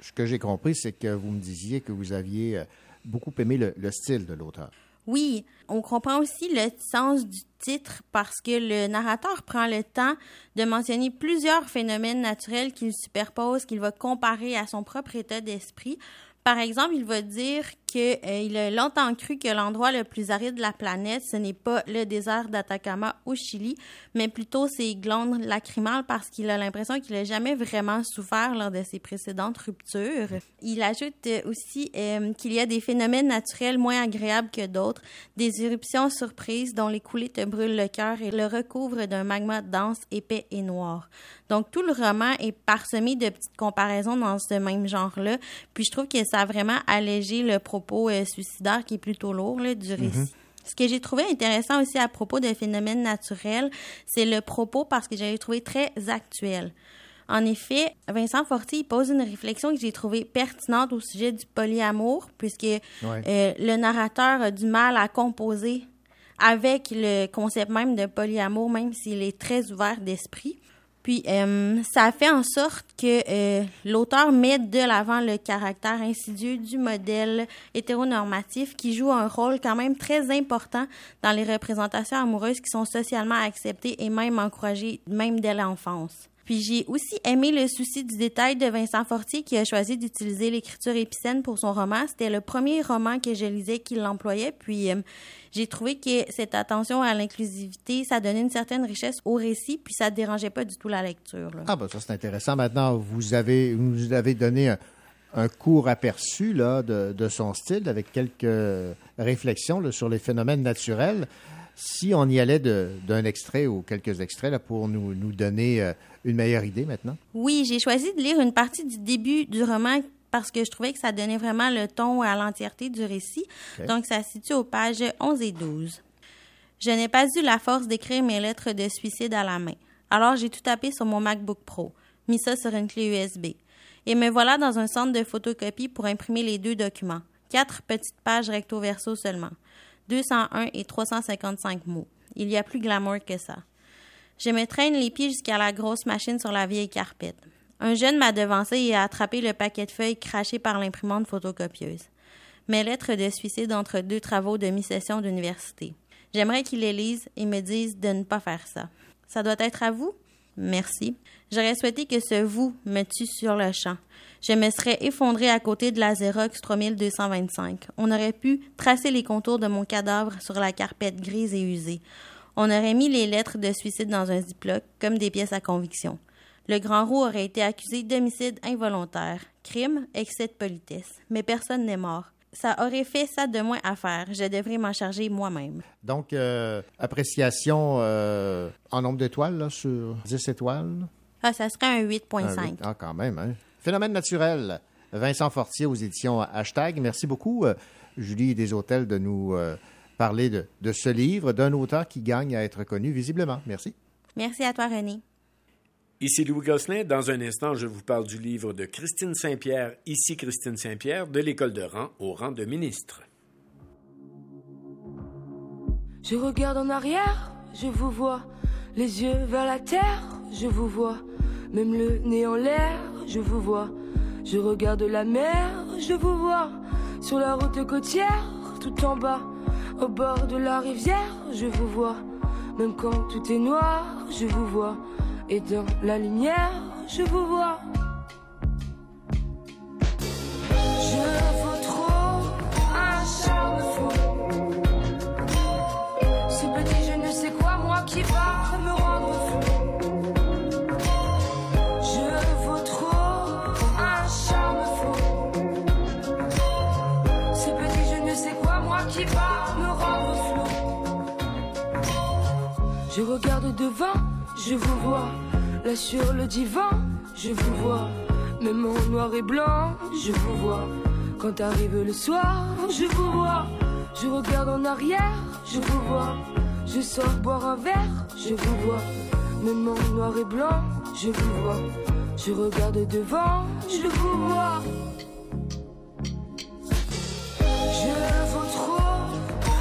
Ce que j'ai compris, c'est que vous me disiez que vous aviez euh, beaucoup aimé le style de l'auteur. Oui, on comprend aussi le sens du titre parce que le narrateur prend le temps de mentionner plusieurs phénomènes naturels qu'il superpose, qu'il va comparer à son propre état d'esprit. Par exemple, il va dire qu'il a longtemps cru que l'endroit le plus aride de la planète, ce n'est pas le désert d'Atacama au Chili, mais plutôt ses glandes lacrymales parce qu'il a l'impression qu'il n'a jamais vraiment souffert lors de ses précédentes ruptures. Il ajoute aussi euh, qu'il y a des phénomènes naturels moins agréables que d'autres, des éruptions surprises dont les coulées te brûlent le cœur et le recouvrent d'un magma dense, épais et noir. Donc tout le roman est parsemé de petites comparaisons dans ce même genre-là, puis je trouve que ça a vraiment allégé le propos euh, suicidaire qui est plutôt lourd là, du récit. Mhm. Ce que j'ai trouvé intéressant aussi à propos de phénomènes naturels, c'est le propos parce que j'avais trouvé très actuel. En effet, Vincent Fortier il pose une réflexion que j'ai trouvée pertinente au sujet du polyamour, puisque euh, le narrateur a du mal à composer avec le concept même de polyamour, même s'il est très ouvert d'esprit. Puis, euh, ça fait en sorte que euh, l'auteur met de l'avant le caractère insidieux du modèle hétéronormatif qui joue un rôle quand même très important dans les représentations amoureuses qui sont socialement acceptées et même encouragées, même dès l'enfance. Puis j'ai aussi aimé le souci du détail de Vincent Fortier qui a choisi d'utiliser l'écriture épicène pour son roman. C'était le premier roman que je lisais qui l'employait. Puis euh, j'ai trouvé que cette attention à l'inclusivité, ça donnait une certaine richesse au récit, puis ça dérangeait pas du tout la lecture. Ah, ben ça, c'est intéressant. Maintenant, vous avez, vous avez donné un, court aperçu là, de, son style avec quelques réflexions sur les phénomènes naturels. Si on y allait d'un extrait ou quelques extraits là, pour nous, nous donner euh, une meilleure idée maintenant? Oui, j'ai choisi de lire une partie du début du roman parce que je trouvais que ça donnait vraiment le ton à l'entièreté du récit. Donc, ça se situe aux pages 11 et 12. Je n'ai pas eu la force d'écrire mes lettres de suicide à la main. Alors, j'ai tout tapé sur mon MacBook Pro, mis ça sur une clé USB. Et me voilà dans un centre de photocopie pour imprimer les deux documents. Quatre petites pages recto verso seulement. 201 et 355 mots. Il y a plus glamour que ça. Je me traîne les pieds jusqu'à la grosse machine sur la vieille carpette. Un jeune m'a devancé et a attrapé le paquet de feuilles craché par l'imprimante photocopieuse. Mes lettres de suicide entre deux travaux de mi-session d'université. J'aimerais qu'il les lise et me dise de ne pas faire ça. Ça doit être à vous? Merci. J'aurais souhaité que ce vous me tue sur le champ. Je me serais effondré à côté de la Xerox 3225. On aurait pu tracer les contours de mon cadavre sur la carpette grise et usée. On aurait mis les lettres de suicide dans un ziploc, comme des pièces à conviction. Le grand roux aurait été accusé d'homicide involontaire, crime, excès de politesse. Mais personne n'est mort. Ça aurait fait ça de moins à faire. Je devrais m'en charger moi-même. Donc, euh, appréciation euh, en nombre d'étoiles là, sur 10 étoiles. Ah, ça serait un Un 8.5. huit. Ah, quand même. Hein? Phénomène naturel. Vincent Fortier aux éditions Hashtag. Merci beaucoup, euh, Julie des Hôtels, de nous parler de, de ce livre d'un auteur qui gagne à être connu visiblement. Merci. Merci à toi, René. Ici Louis Gosselin. Dans un instant, je vous parle du livre de Christine Saint-Pierre, ici Christine Saint-Pierre, de l'école de rang au rang de ministre. Je regarde en arrière, je vous vois. Les yeux vers la terre, je vous vois. Même le nez en l'air, je vous vois. Je regarde la mer, je vous vois. Sur la route côtière, tout en bas. Au bord de la rivière, je vous vois. Même quand tout est noir, je vous vois. Et dans la lumière, je vous vois. Je vaux trop un charme fou. Ce petit je ne sais quoi, moi qui va me rendre fou. Je vaux trop un charme fou. Ce petit je ne sais quoi, moi qui va me rendre flou. Je regarde devant, je vous vois. Là sur le divan, je vous vois. Même en noir et blanc, je vous vois. Quand arrive le soir, je vous vois. Je regarde en arrière, je vous vois. Je sors boire un verre, je vous vois. Même en noir et blanc, je vous vois. Je regarde devant, je vous vois. Je vaux trop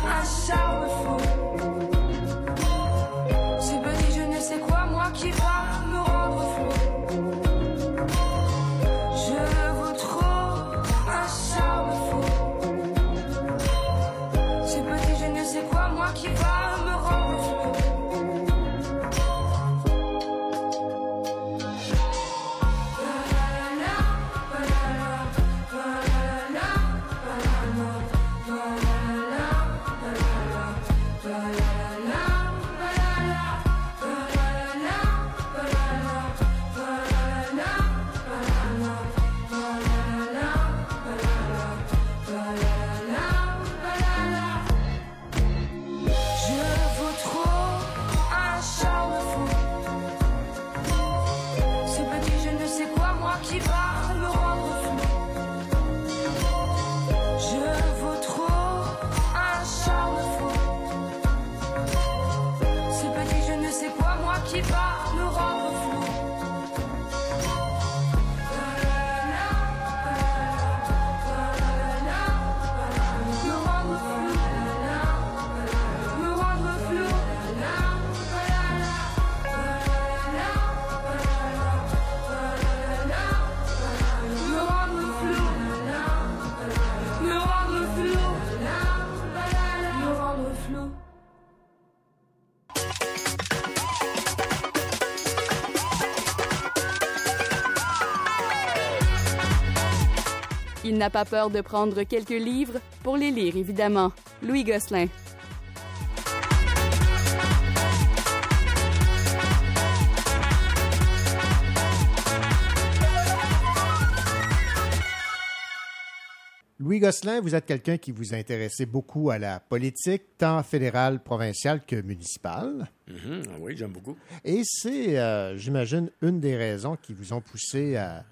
un charme fou. Qui va Il n'a pas peur de prendre quelques livres pour les lire, évidemment. Louis Gosselin. Louis Gosselin, vous êtes quelqu'un qui vous intéressait beaucoup à la politique, tant fédérale, provinciale que municipale. Mhm, ah oui, j'aime beaucoup. Et c'est, euh, j'imagine, une des raisons qui vous ont poussé à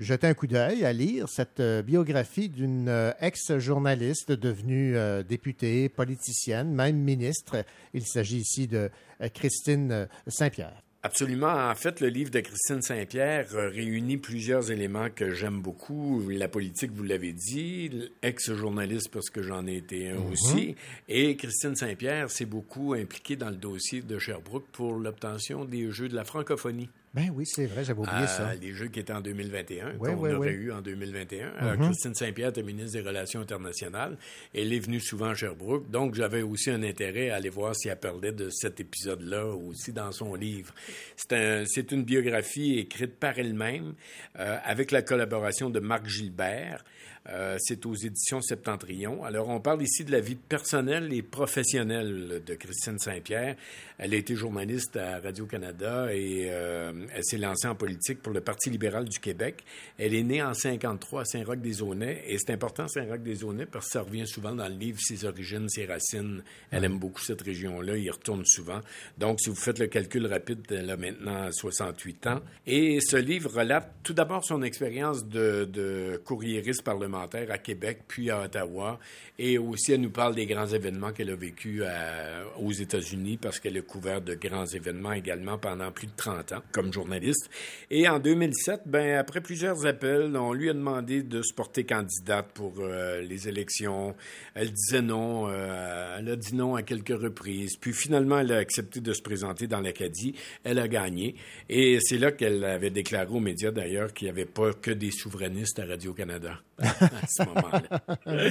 jeter un coup d'œil, à lire cette euh, biographie d'une euh, ex-journaliste devenue euh, députée, politicienne, même ministre. Il s'agit ici de Christine Saint-Pierre. Absolument. En fait, le livre de Christine Saint-Pierre réunit plusieurs éléments que j'aime beaucoup. La politique, vous l'avez dit, ex-journaliste parce que j'en ai été un Mhm. aussi. Et Christine Saint-Pierre s'est beaucoup impliquée dans le dossier de Sherbrooke pour l'obtention des Jeux de la francophonie. Ben oui, c'est vrai, j'avais oublié Euh, ça. Les Jeux qui étaient en 2021, Ouais, qu'on aurait eu en 2021. Alors, Mhm. Christine Saint-Pierre était ministre des Relations internationales. Elle est venue souvent à Sherbrooke. Donc, j'avais aussi un intérêt à aller voir si elle parlait de cet épisode-là aussi dans son livre. C'est un- c'est une biographie écrite par elle-même euh, avec la collaboration de Marc Gilbert. Euh, c'est aux éditions Septentrion. Alors, on parle ici de la vie personnelle et professionnelle de Christine Saint-Pierre. Elle a été journaliste à Radio-Canada et euh, elle s'est lancée en politique pour le Parti libéral du Québec. Elle est née en 53 à Saint-Roch-des-Aunais et c'est important Saint-Roch-des-Aunais parce que ça revient souvent dans le livre Ses origines, ses racines. Elle aime beaucoup cette région-là, il retourne souvent. Donc, si vous faites le calcul rapide, elle a maintenant 68 ans. Et ce livre relate tout d'abord son expérience de courriériste parlementaire à Québec puis à Ottawa. Et aussi, elle nous parle des grands événements qu'elle a vécus à- aux États-Unis parce qu'elle a couvert de grands événements également pendant plus de 30 ans comme journaliste. Et en 2007, ben, après plusieurs appels, on lui a demandé de se porter candidate pour euh, les élections. Elle disait non. euh, elle a dit non à quelques reprises. Puis finalement, elle a accepté de se présenter dans l'Acadie. Elle a gagné. Et c'est là qu'elle avait déclaré aux médias, d'ailleurs, qu'il n'y avait pas que des souverainistes à Radio-Canada à ce moment-là. <laughs>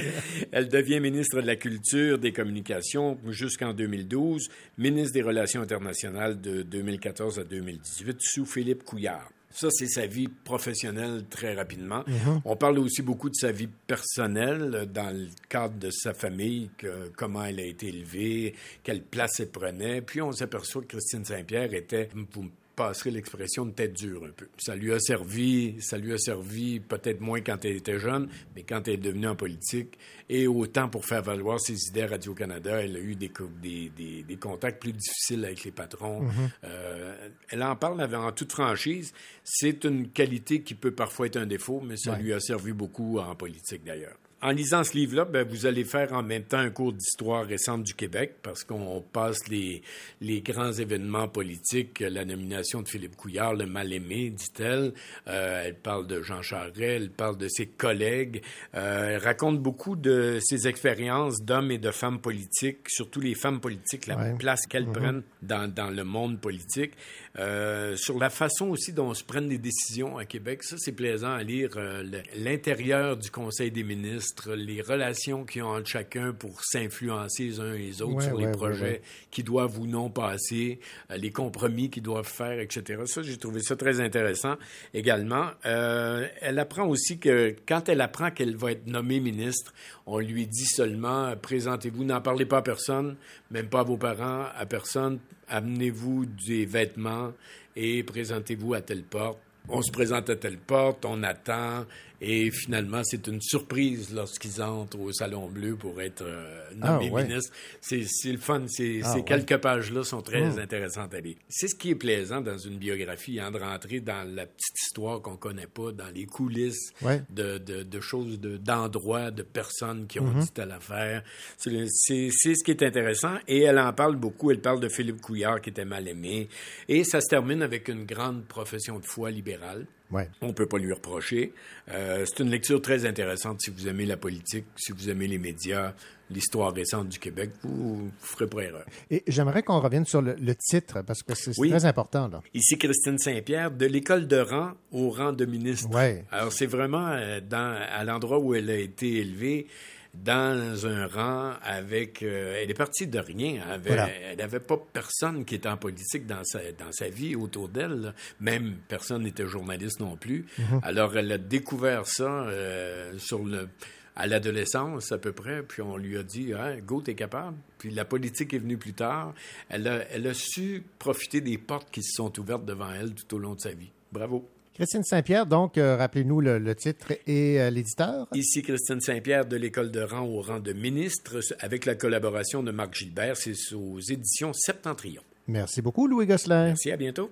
Elle devient ministre de la Culture, des Communications jusqu'en 2012, ministre des Relations internationales de 2014 à 2018 sous Philippe Couillard. Ça, c'est sa vie professionnelle très rapidement. Mhm. On parle aussi beaucoup de sa vie personnelle euh, dans le cadre de sa famille, que- comment elle a été élevée, quelle place elle prenait. Puis on s'aperçoit que Christine Saint-Pierre était, vous me passerez l'expression de tête dure un peu. Ça lui a servi, ça lui a servi peut-être moins quand elle était jeune, mais quand elle est devenue en politique, et autant pour faire valoir ses idées à Radio-Canada, elle a eu des, co- des, des- des contacts plus difficiles avec les patrons. Mhm. Euh, elle en parle en toute franchise. C'est une qualité qui peut parfois être un défaut, mais ça Ouais. lui a servi beaucoup en politique d'ailleurs. En lisant ce livre-là, ben, vous allez faire en même temps un cours d'histoire récente du Québec parce qu'on passe les, les grands événements politiques, la nomination de Philippe Couillard, le mal-aimé, dit-elle. Euh, elle parle de Jean Charest, elle parle de ses collègues. Euh, elle raconte beaucoup de ses expériences d'hommes et de femmes politiques, surtout les femmes politiques, la Ouais. place qu'elles Mhm. prennent dans, dans le monde politique. Euh, sur la façon aussi dont se prennent des décisions à Québec, ça c'est plaisant à lire. euh, L'intérieur du Conseil des ministres, les relations qu'ils ont entre chacun pour s'influencer les uns et les autres Ouais, sur les ouais, projets ouais. qui doivent ou non passer, euh, les compromis qu'ils doivent faire, etc. Ça, j'ai trouvé ça très intéressant également. Euh, elle apprend aussi que quand elle apprend qu'elle va être nommée ministre, on lui dit seulement euh, présentez-vous, n'en parlez pas à personne, même pas à vos parents, à personne, amenez-vous des vêtements et présentez-vous à telle porte. On se présente à telle porte, on attend, et finalement, c'est une surprise lorsqu'ils entrent au Salon Bleu pour être euh, nommés Ah, ouais. ministres. C'est le fun. Ah, ces ouais. quelques pages-là sont très Mm. intéressantes à lire. C'est ce qui est plaisant dans une biographie, hein, de rentrer dans la petite histoire qu'on connaît pas, dans les coulisses Ouais. de, de- de choses, de- d'endroits, de, personnes qui ont Mhm. dit telle affaire. C'est ce qui est intéressant. Et elle en parle beaucoup. Elle parle de Philippe Couillard qui était mal aimé. Et ça se termine avec une grande profession de foi libérale. Ouais. On peut pas lui reprocher. Euh, c'est une lecture très intéressante si vous aimez la politique, si vous aimez les médias, l'histoire récente du Québec. Vous, vous ferez pas erreur. Et j'aimerais qu'on revienne sur le, le titre, parce que c'est Oui. très important. Là. Ici Christine Saint-Pierre, de l'école de rang au rang de ministre. Ouais. Alors c'est vraiment euh, dans, à l'endroit où elle a été élevée, dans un rang avec... euh, elle est partie de rien. Elle Voilà. N'avait pas personne qui était en politique dans sa, dans sa vie autour d'elle. Même personne n'était journaliste non plus. Mhm. Alors elle a découvert ça euh, sur le... À l'adolescence, à peu près, puis on lui a dit hein, Go, t'es capable. Puis la politique est venue plus tard. Elle a, elle a su profiter des portes qui se sont ouvertes devant elle tout au long de sa vie. Bravo. Christine Saint-Pierre, donc, euh, rappelez-nous le, le titre et euh, l'éditeur. Ici Christine Saint-Pierre de l'école de rang au rang de ministre, avec la collaboration de Marc Gilbert. C'est aux éditions Septentrion. Merci beaucoup, Louis Gosselin. Merci, à bientôt.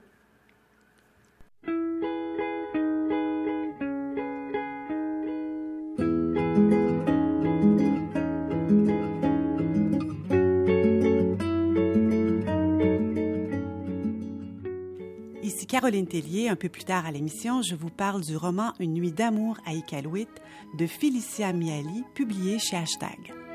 Caroline Tellier. Un peu plus tard à l'émission, je vous parle du roman Une nuit d'amour à Iqaluit de Félicia Miali, publié chez Hashtag.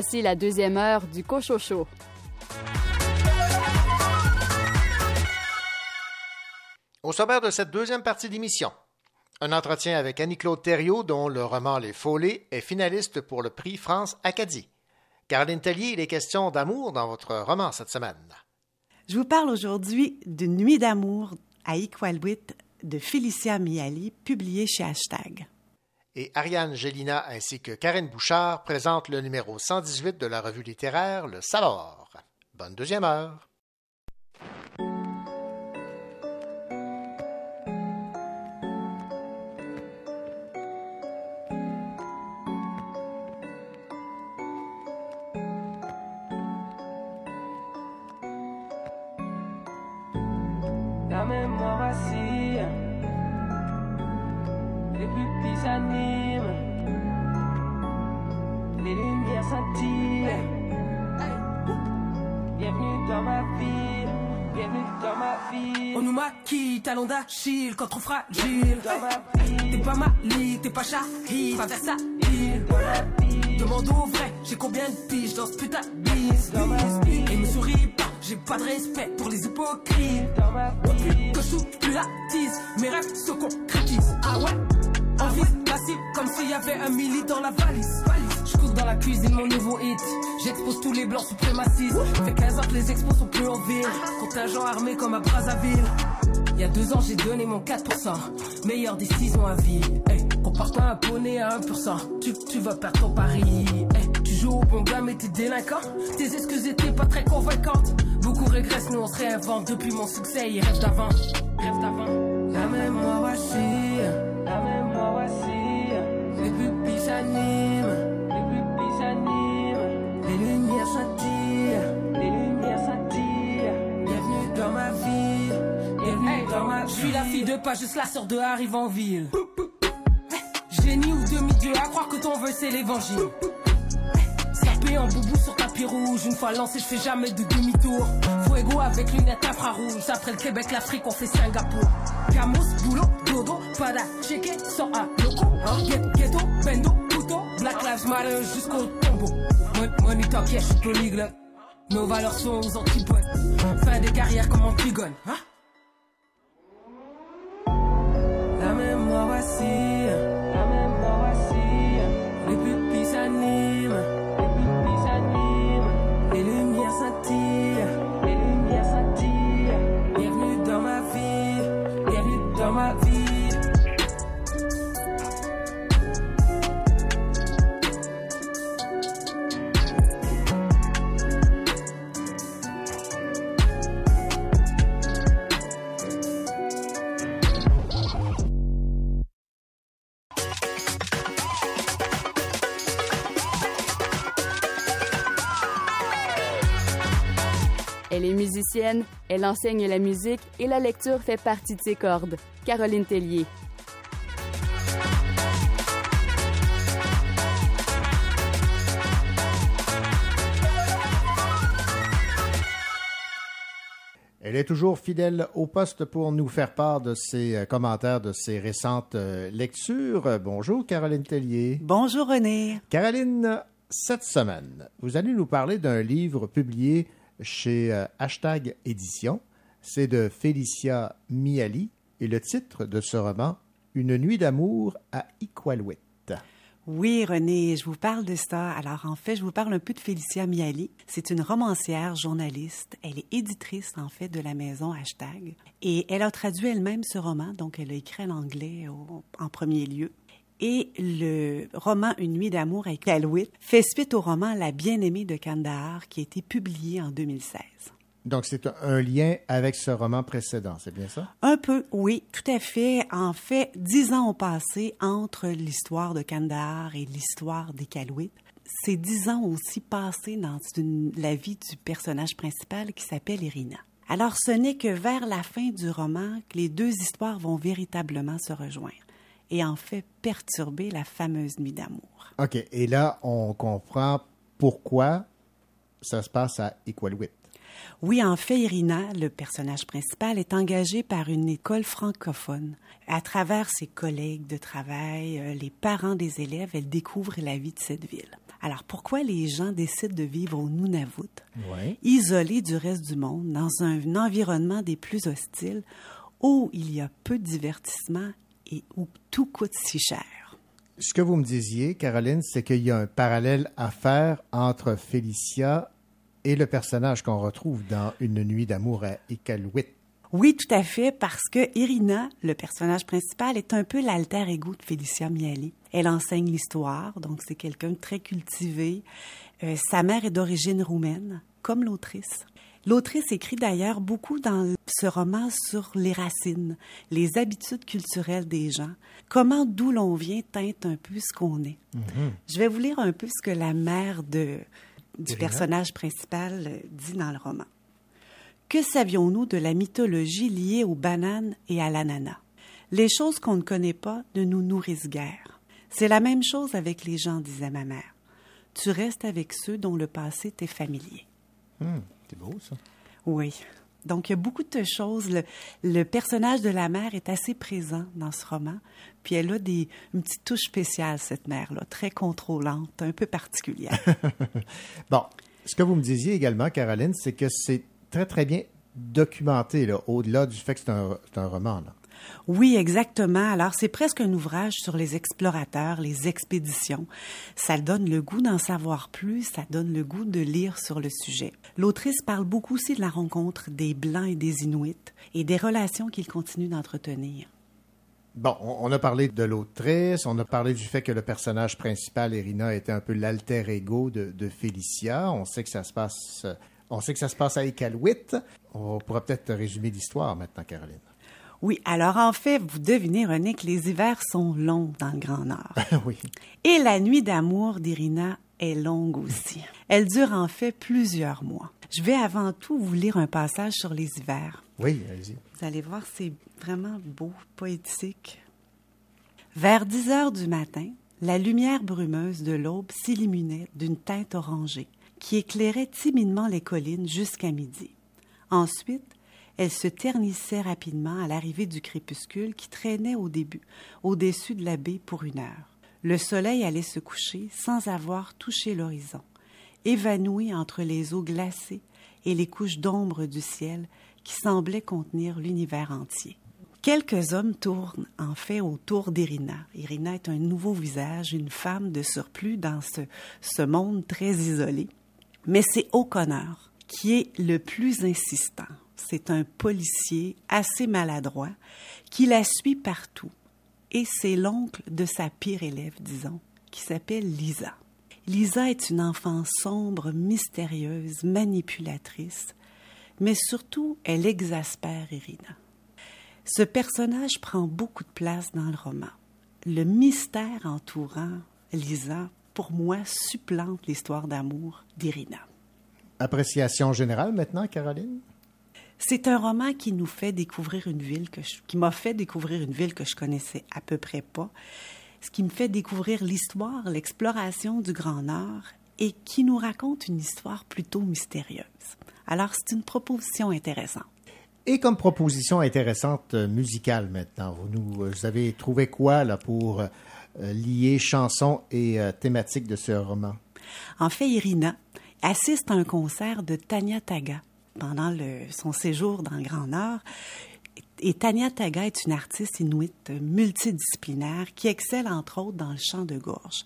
Voici la deuxième heure du Cochocho. Au sommaire de cette deuxième partie d'émission, un entretien avec Annie-Claude Thériault, dont le roman Les Follets est finaliste pour le prix France Acadie. Caroline Tellier, il est question d'amour dans votre roman cette semaine. Je vous parle aujourd'hui d'une nuit d'amour à Iqaluit de Félicia Miali, publié chez Hashtag. Et Ariane Gélina ainsi que Karine Bouchard présentent le numéro 118 de la revue littéraire Le Salor. Bonne deuxième heure. Bienvenue dans ma ville, bienvenue dans ma ville. On nous maquille, talon d'Achille, quand trop fragile. T'es pas Mali, t'es pas Shahid, pas Versailles. Demande au vrai, j'ai combien de piges dans ce putain de bise? Et me souris pas, j'ai pas de respect pour les hypocrites. Plus que je plus la tise, mes rêves se concrétisent. Ah ouais, envie de la cible, comme s'il y avait un milli dans la valise. Dans la cuisine, mon nouveau hit. J'expose tous les blancs suprémacistes. Fait 15 ans que les expos sont plus en ville. Contingent armé comme à Brazzaville. Il y a deux ans, j'ai donné mon 4%. Meilleure décision à vie. Hey, compare pas un poney à 1%. Tu, tu vas perdre ton pari. Tu joues au bon gars, mais t'es délinquant. Tes excuses étaient pas très convaincantes. Beaucoup régressent, nous on se réinvente. Depuis mon succès, ils rêvent d'avant. Rêvent d'avant. La mémoire vacille. La mémoire vacille. Les pupilles s'animent. Je suis la fille de pas juste la sœur de arrive en ville. Génie ou demi-dieu, à croire que ton vœu c'est l'évangile. Sapé en boubou sur tapis rouge, une fois lancé, je fais jamais de demi-tour. Fuego avec lunettes infrarouges, après le Québec, l'Afrique, on fait Singapour. Camus, boulot, dodo, pada, checké, sans un loco. Hein? Ghet- Ghetto, bendo, couteau, Black Lives Matter jusqu'au tombeau. Mon- Money talk, yeah, je polyglotte. Nos valeurs sont aux antipodes. Fin des carrières comme Antigone. Hein? La mémoire elle enseigne la musique et la lecture fait partie de ses cordes. Caroline Tellier. Elle est toujours fidèle au poste pour nous faire part de ses euh, commentaires, de ses récentes euh, lectures. Bonjour Caroline Tellier. Bonjour René. Caroline, cette semaine, vous allez nous parler d'un livre publié chez euh, Hashtag Édition. C'est de Félicia Miali et le titre de ce roman, Une nuit d'amour à Iqaluit. Oui, René, je vous parle de ça. Alors, en fait, je vous parle un peu de Félicia Miali. C'est une romancière, journaliste. Elle est éditrice, en fait, de la maison Hashtag. Et elle a traduit elle-même ce roman, donc elle a écrit en anglais au- en premier lieu. Et le roman Une nuit d'amour avec Iqaluit fait suite au roman La bien-aimée de Kandahar qui a été publié en 2016. Donc, c'est un- lien avec ce roman précédent, c'est bien ça? Un peu, oui, tout à fait. En fait, dix ans ont passé entre l'histoire de Kandahar et l'histoire des Calouites. Ces dix ans ont aussi passé dans une- la vie du personnage principal qui s'appelle Irina. Alors, ce n'est que vers la fin du roman que les deux histoires vont véritablement se rejoindre et en fait perturber la fameuse nuit d'amour. OK. Et là, on comprend pourquoi ça se passe à Iqaluit. Oui, en fait, Irina, le personnage principal, est engagée par une école francophone. À travers ses collègues de travail, euh, les parents des élèves, elle découvre la vie de cette ville. Alors, pourquoi les gens décident de vivre au Nunavut, isolés du reste du monde, dans un environnement des plus hostiles, où il y a peu de divertissement et où tout coûte si cher? Ce que vous me disiez, Caroline, c'est qu'il y a un parallèle à faire entre Félicia et le personnage qu'on retrouve dans Une nuit d'amour à Iqaluit. Oui, tout à fait, parce que Irina, le personnage principal, est un peu l'alter ego de Félicia Miali. Elle enseigne l'histoire, donc c'est quelqu'un de très cultivé. Euh, sa mère est d'origine roumaine, comme l'autrice. L'autrice écrit d'ailleurs beaucoup dans ce roman sur les racines, les habitudes culturelles des gens, comment d'où l'on vient teinte un peu ce qu'on est. Je vais vous lire un peu ce que la mère de, du Irina. personnage principal euh, dit dans le roman. Que savions-nous de la mythologie liée aux bananes et à l'ananas? Les choses qu'on ne connaît pas ne nous nourrissent guère. C'est la même chose avec les gens, disait ma mère. Tu restes avec ceux dont le passé t'est familier. Hum, c'est beau, ça. Oui. Donc, il y a beaucoup de choses. Le, le personnage de la mère est assez présent dans ce roman. Puis elle a des, une petite touche spéciale, cette mère-là, très contrôlante, un peu particulière. <laughs> Bon, ce que vous me disiez également, Caroline, c'est que c'est très, très bien documenté, là, au-delà du fait que c'est un, c'est un roman. Là. Oui, exactement. Alors, c'est presque un ouvrage sur les explorateurs, les expéditions. Ça donne le goût d'en savoir plus, ça donne le goût de lire sur le sujet. L'autrice parle beaucoup aussi de la rencontre des Blancs et des Inuits et des relations qu'ils continuent d'entretenir. Bon, on a parlé de l'autrice, on a parlé du fait que le personnage principal, Irina, était un peu l'alter ego de, Félicia. On sait que ça se passe, on sait que ça se passe à Iqaluit. On pourra peut-être résumer l'histoire maintenant, Caroline. Oui, alors en fait, vous devinez, René, que les hivers sont longs dans le Grand Nord. <laughs> oui. Et la nuit d'amour d'Irina est longue aussi. <laughs> Elle dure en fait plusieurs mois. Je vais avant tout vous lire un passage sur les hivers. Oui, allez-y. Vous allez voir, c'est vraiment beau, poétique. Vers 10 heures du matin, la lumière brumeuse de l'aube s'illuminait d'une teinte orangée qui éclairait timidement les collines jusqu'à midi. Ensuite, elle se ternissait rapidement à l'arrivée du crépuscule qui traînait au début, au-dessus de la baie pour une heure. Le soleil allait se coucher sans avoir touché l'horizon, évanoui entre les eaux glacées et les couches d'ombre du ciel qui semblaient contenir l'univers entier. Quelques hommes tournent en fait autour d'Irina. Irina est un nouveau visage, une femme de surplus dans ce, ce monde très isolé. Mais c'est O'Connor qui est le plus insistant. C'est un policier assez maladroit qui la suit partout. Et c'est l'oncle de sa pire élève, disons, qui s'appelle Lisa. Lisa est une enfant sombre, mystérieuse, manipulatrice, mais surtout elle exaspère Irina. Ce personnage prend beaucoup de place dans le roman. Le mystère entourant Lisa, pour moi, supplante l'histoire d'amour d'Irina. Appréciation générale maintenant, Caroline? C'est un roman qui nous fait découvrir une ville que je- qui m'a fait découvrir une ville que je connaissais à peu près pas, ce qui me fait découvrir l'histoire, l'exploration du Grand Nord et qui nous raconte une histoire plutôt mystérieuse. Alors c'est une proposition intéressante. Et comme proposition intéressante euh, musicale maintenant, vous, nous, vous avez trouvé quoi là, pour euh, lier chansons et euh, thématiques de ce roman? En fait, Irina assiste à un concert de Tanya Taga pendant le, son séjour dans le Grand Nord. Et Tanya Taga est une artiste inuite multidisciplinaire qui excelle entre autres dans le chant de gorge.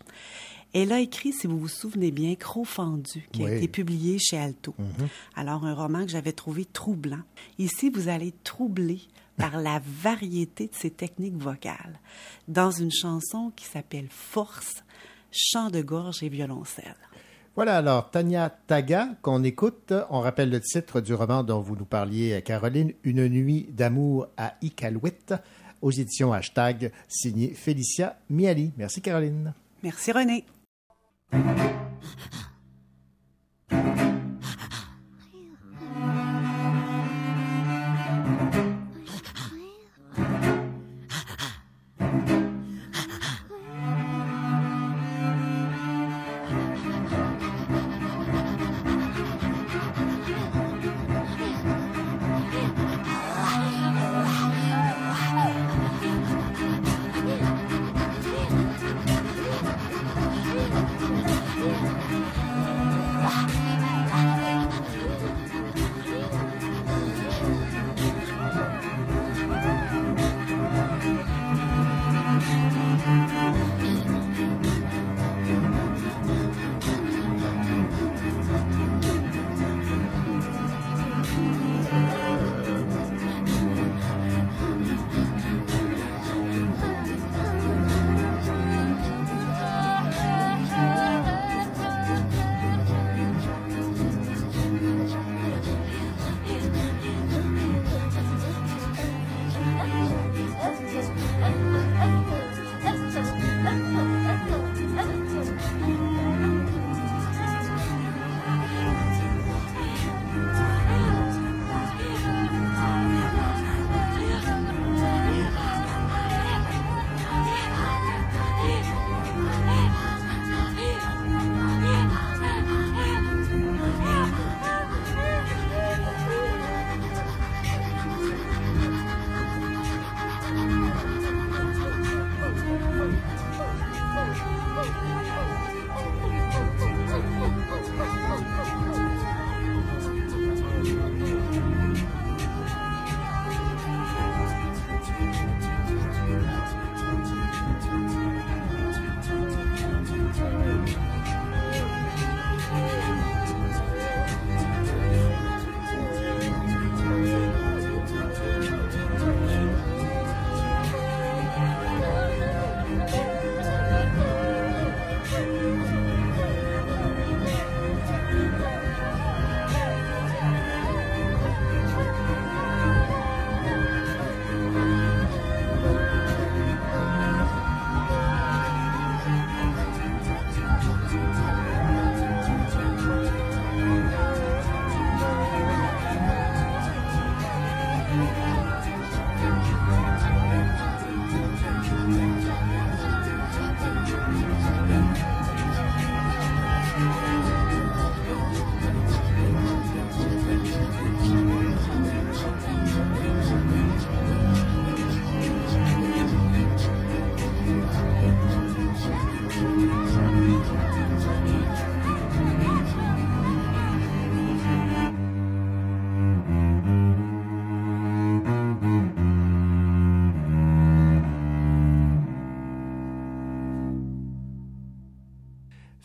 Elle a écrit, si vous vous souvenez bien, Croc fendu, qui a été publié chez Alto. Alors, un roman que j'avais trouvé troublant. Ici, vous allez être troublé par la variété de ses techniques vocales dans une chanson qui s'appelle Force, chant de gorge et violoncelle. Voilà alors Tania Taga qu'on écoute. On rappelle le titre du roman dont vous nous parliez, Caroline, Une nuit d'amour à Iqaluit, aux éditions Hashtag, signé Félicia Miali. Merci Caroline. Merci René.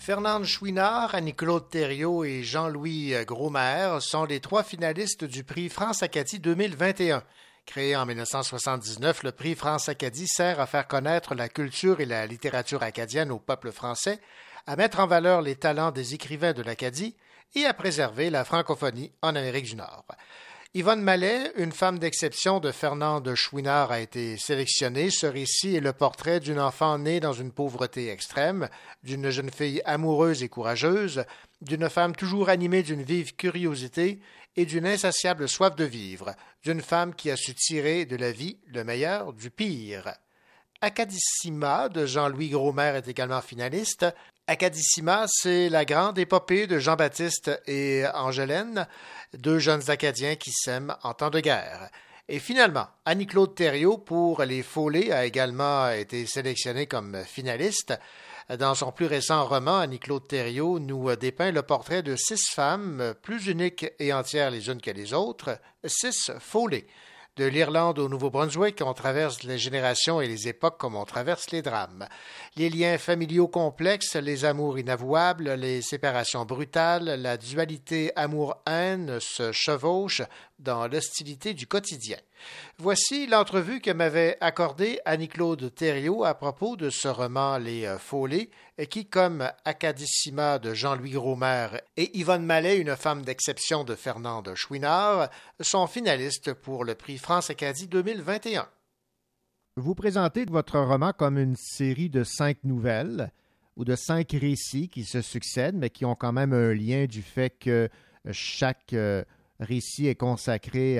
Fernande Chouinard, Annie-Claude Thériault et Jean-Louis Grosmaire sont les trois finalistes du prix France Acadie 2021. Créé en 1979, le prix France Acadie sert à faire connaître la culture et la littérature acadienne au peuple français, à mettre en valeur les talents des écrivains de l'Acadie et à préserver la francophonie en Amérique du Nord. Yvonne Mallet, une femme d'exception de Fernande Chouinard, a été sélectionnée. Ce récit est le portrait d'une enfant née dans une pauvreté extrême, d'une jeune fille amoureuse et courageuse, d'une femme toujours animée d'une vive curiosité et d'une insatiable soif de vivre, d'une femme qui a su tirer de la vie le meilleur du pire. Acadissima de Jean-Louis Grosmaire est également finaliste. Acadissima, c'est la grande épopée de Jean-Baptiste et Angelaine, deux jeunes Acadiens qui s'aiment en temps de guerre. Et finalement, Annie-Claude Thériault pour Les Follets a également été sélectionnée comme finaliste. Dans son plus récent roman, Annie-Claude Thériault nous dépeint le portrait de six femmes, plus uniques et entières les unes que les autres, six Follets. De l'Irlande au Nouveau-Brunswick, on traverse les générations et les époques comme on traverse les drames. Les liens familiaux complexes, les amours inavouables, les séparations brutales, la dualité amour-haine se chevauchent dans l'hostilité du quotidien. Voici l'entrevue que m'avait accordée Annie-Claude Thériault à propos de ce roman Les Follets, qui, comme Acadissima de Jean-Louis Gromer et Yvonne Mallet, une femme d'exception de Fernande Chouinard, sont finalistes pour le prix France Acadie 2021. Vous présentez votre roman comme une série de cinq nouvelles ou de cinq récits qui se succèdent, mais qui ont quand même un lien du fait que chaque euh, récit est consacré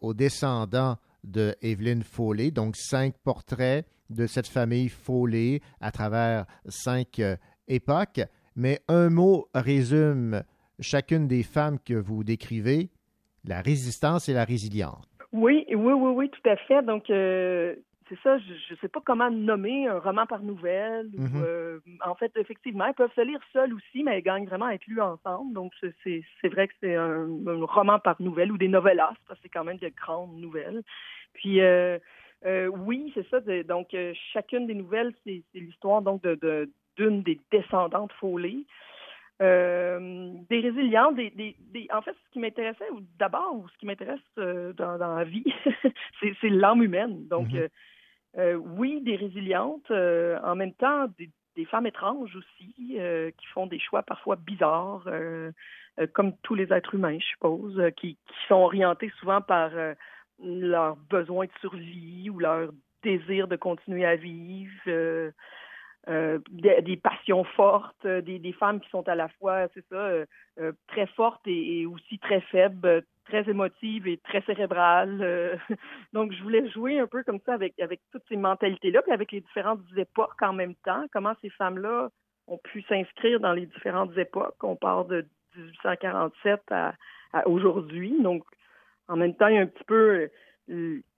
aux descendants de Evelyn Foley, donc cinq portraits de cette famille Foley à travers cinq euh, époques. Mais un mot résume chacune des femmes que vous décrivez, la résistance et la résilience. Oui, oui, oui, oui, tout à fait. Donc, euh, c'est ça, je ne sais pas comment nommer un roman par nouvelle. Mhm. ou, euh, en fait, effectivement, ils peuvent se lire seuls aussi, mais ils gagnent vraiment à être lus ensemble. Donc, c'est- vrai que c'est un, un roman par nouvelle ou des novellas, parce que c'est quand même des grandes nouvelles. Puis, euh, oui, c'est ça. de- donc, chacune des nouvelles, c'est l'histoire donc de de- d'une des descendantes Foley. Euh, des résilients, des, des, des- en fait, ce qui m'intéressait ou d'abord, ou ce qui m'intéresse euh, dans, dans la vie, <laughs> c'est l'âme humaine. Donc, Mhm. euh, euh, oui, des résilientes, en même temps, des, des femmes étranges aussi, qui font des choix parfois bizarres, comme tous les êtres humains, je suppose, qui, qui sont orientés souvent par leur besoin de survie ou leur désir de continuer à vivre. Euh, des, passions fortes, euh, des, femmes qui sont à la fois, c'est ça, euh, très fortes et, aussi très faibles, très émotives et très cérébrales. <laughs> donc, je voulais jouer un peu comme ça avec, toutes ces mentalités-là, puis avec les différentes époques en même temps, comment ces femmes-là ont pu s'inscrire dans les différentes époques? On part de 1847 à, à aujourd'hui. Donc, en même temps, il y a un petit peu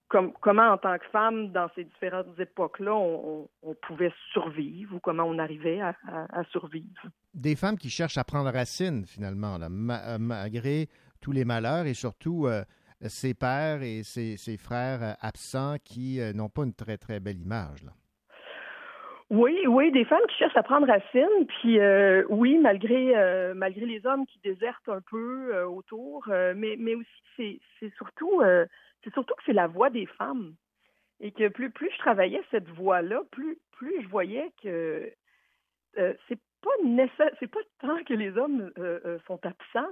comme, comment, en tant que femme, dans ces différentes époques-là, on, pouvait survivre ou comment on arrivait à, à- à survivre? Des femmes qui cherchent à prendre racine, finalement, là, euh, malgré tous les malheurs et surtout euh, ses pères et ses, ses frères euh, absents qui euh, n'ont pas une très, très belle image. Là. Oui, oui, des femmes qui cherchent à prendre racine, puis euh, oui, malgré euh, malgré les hommes qui désertent un peu euh, autour, mais mais aussi c'est c'est surtout c'est surtout que c'est la voix des femmes et que plus plus je travaillais cette voix-là, plus plus je voyais que euh, c'est pas c'est pas tant que les hommes euh, euh, sont absents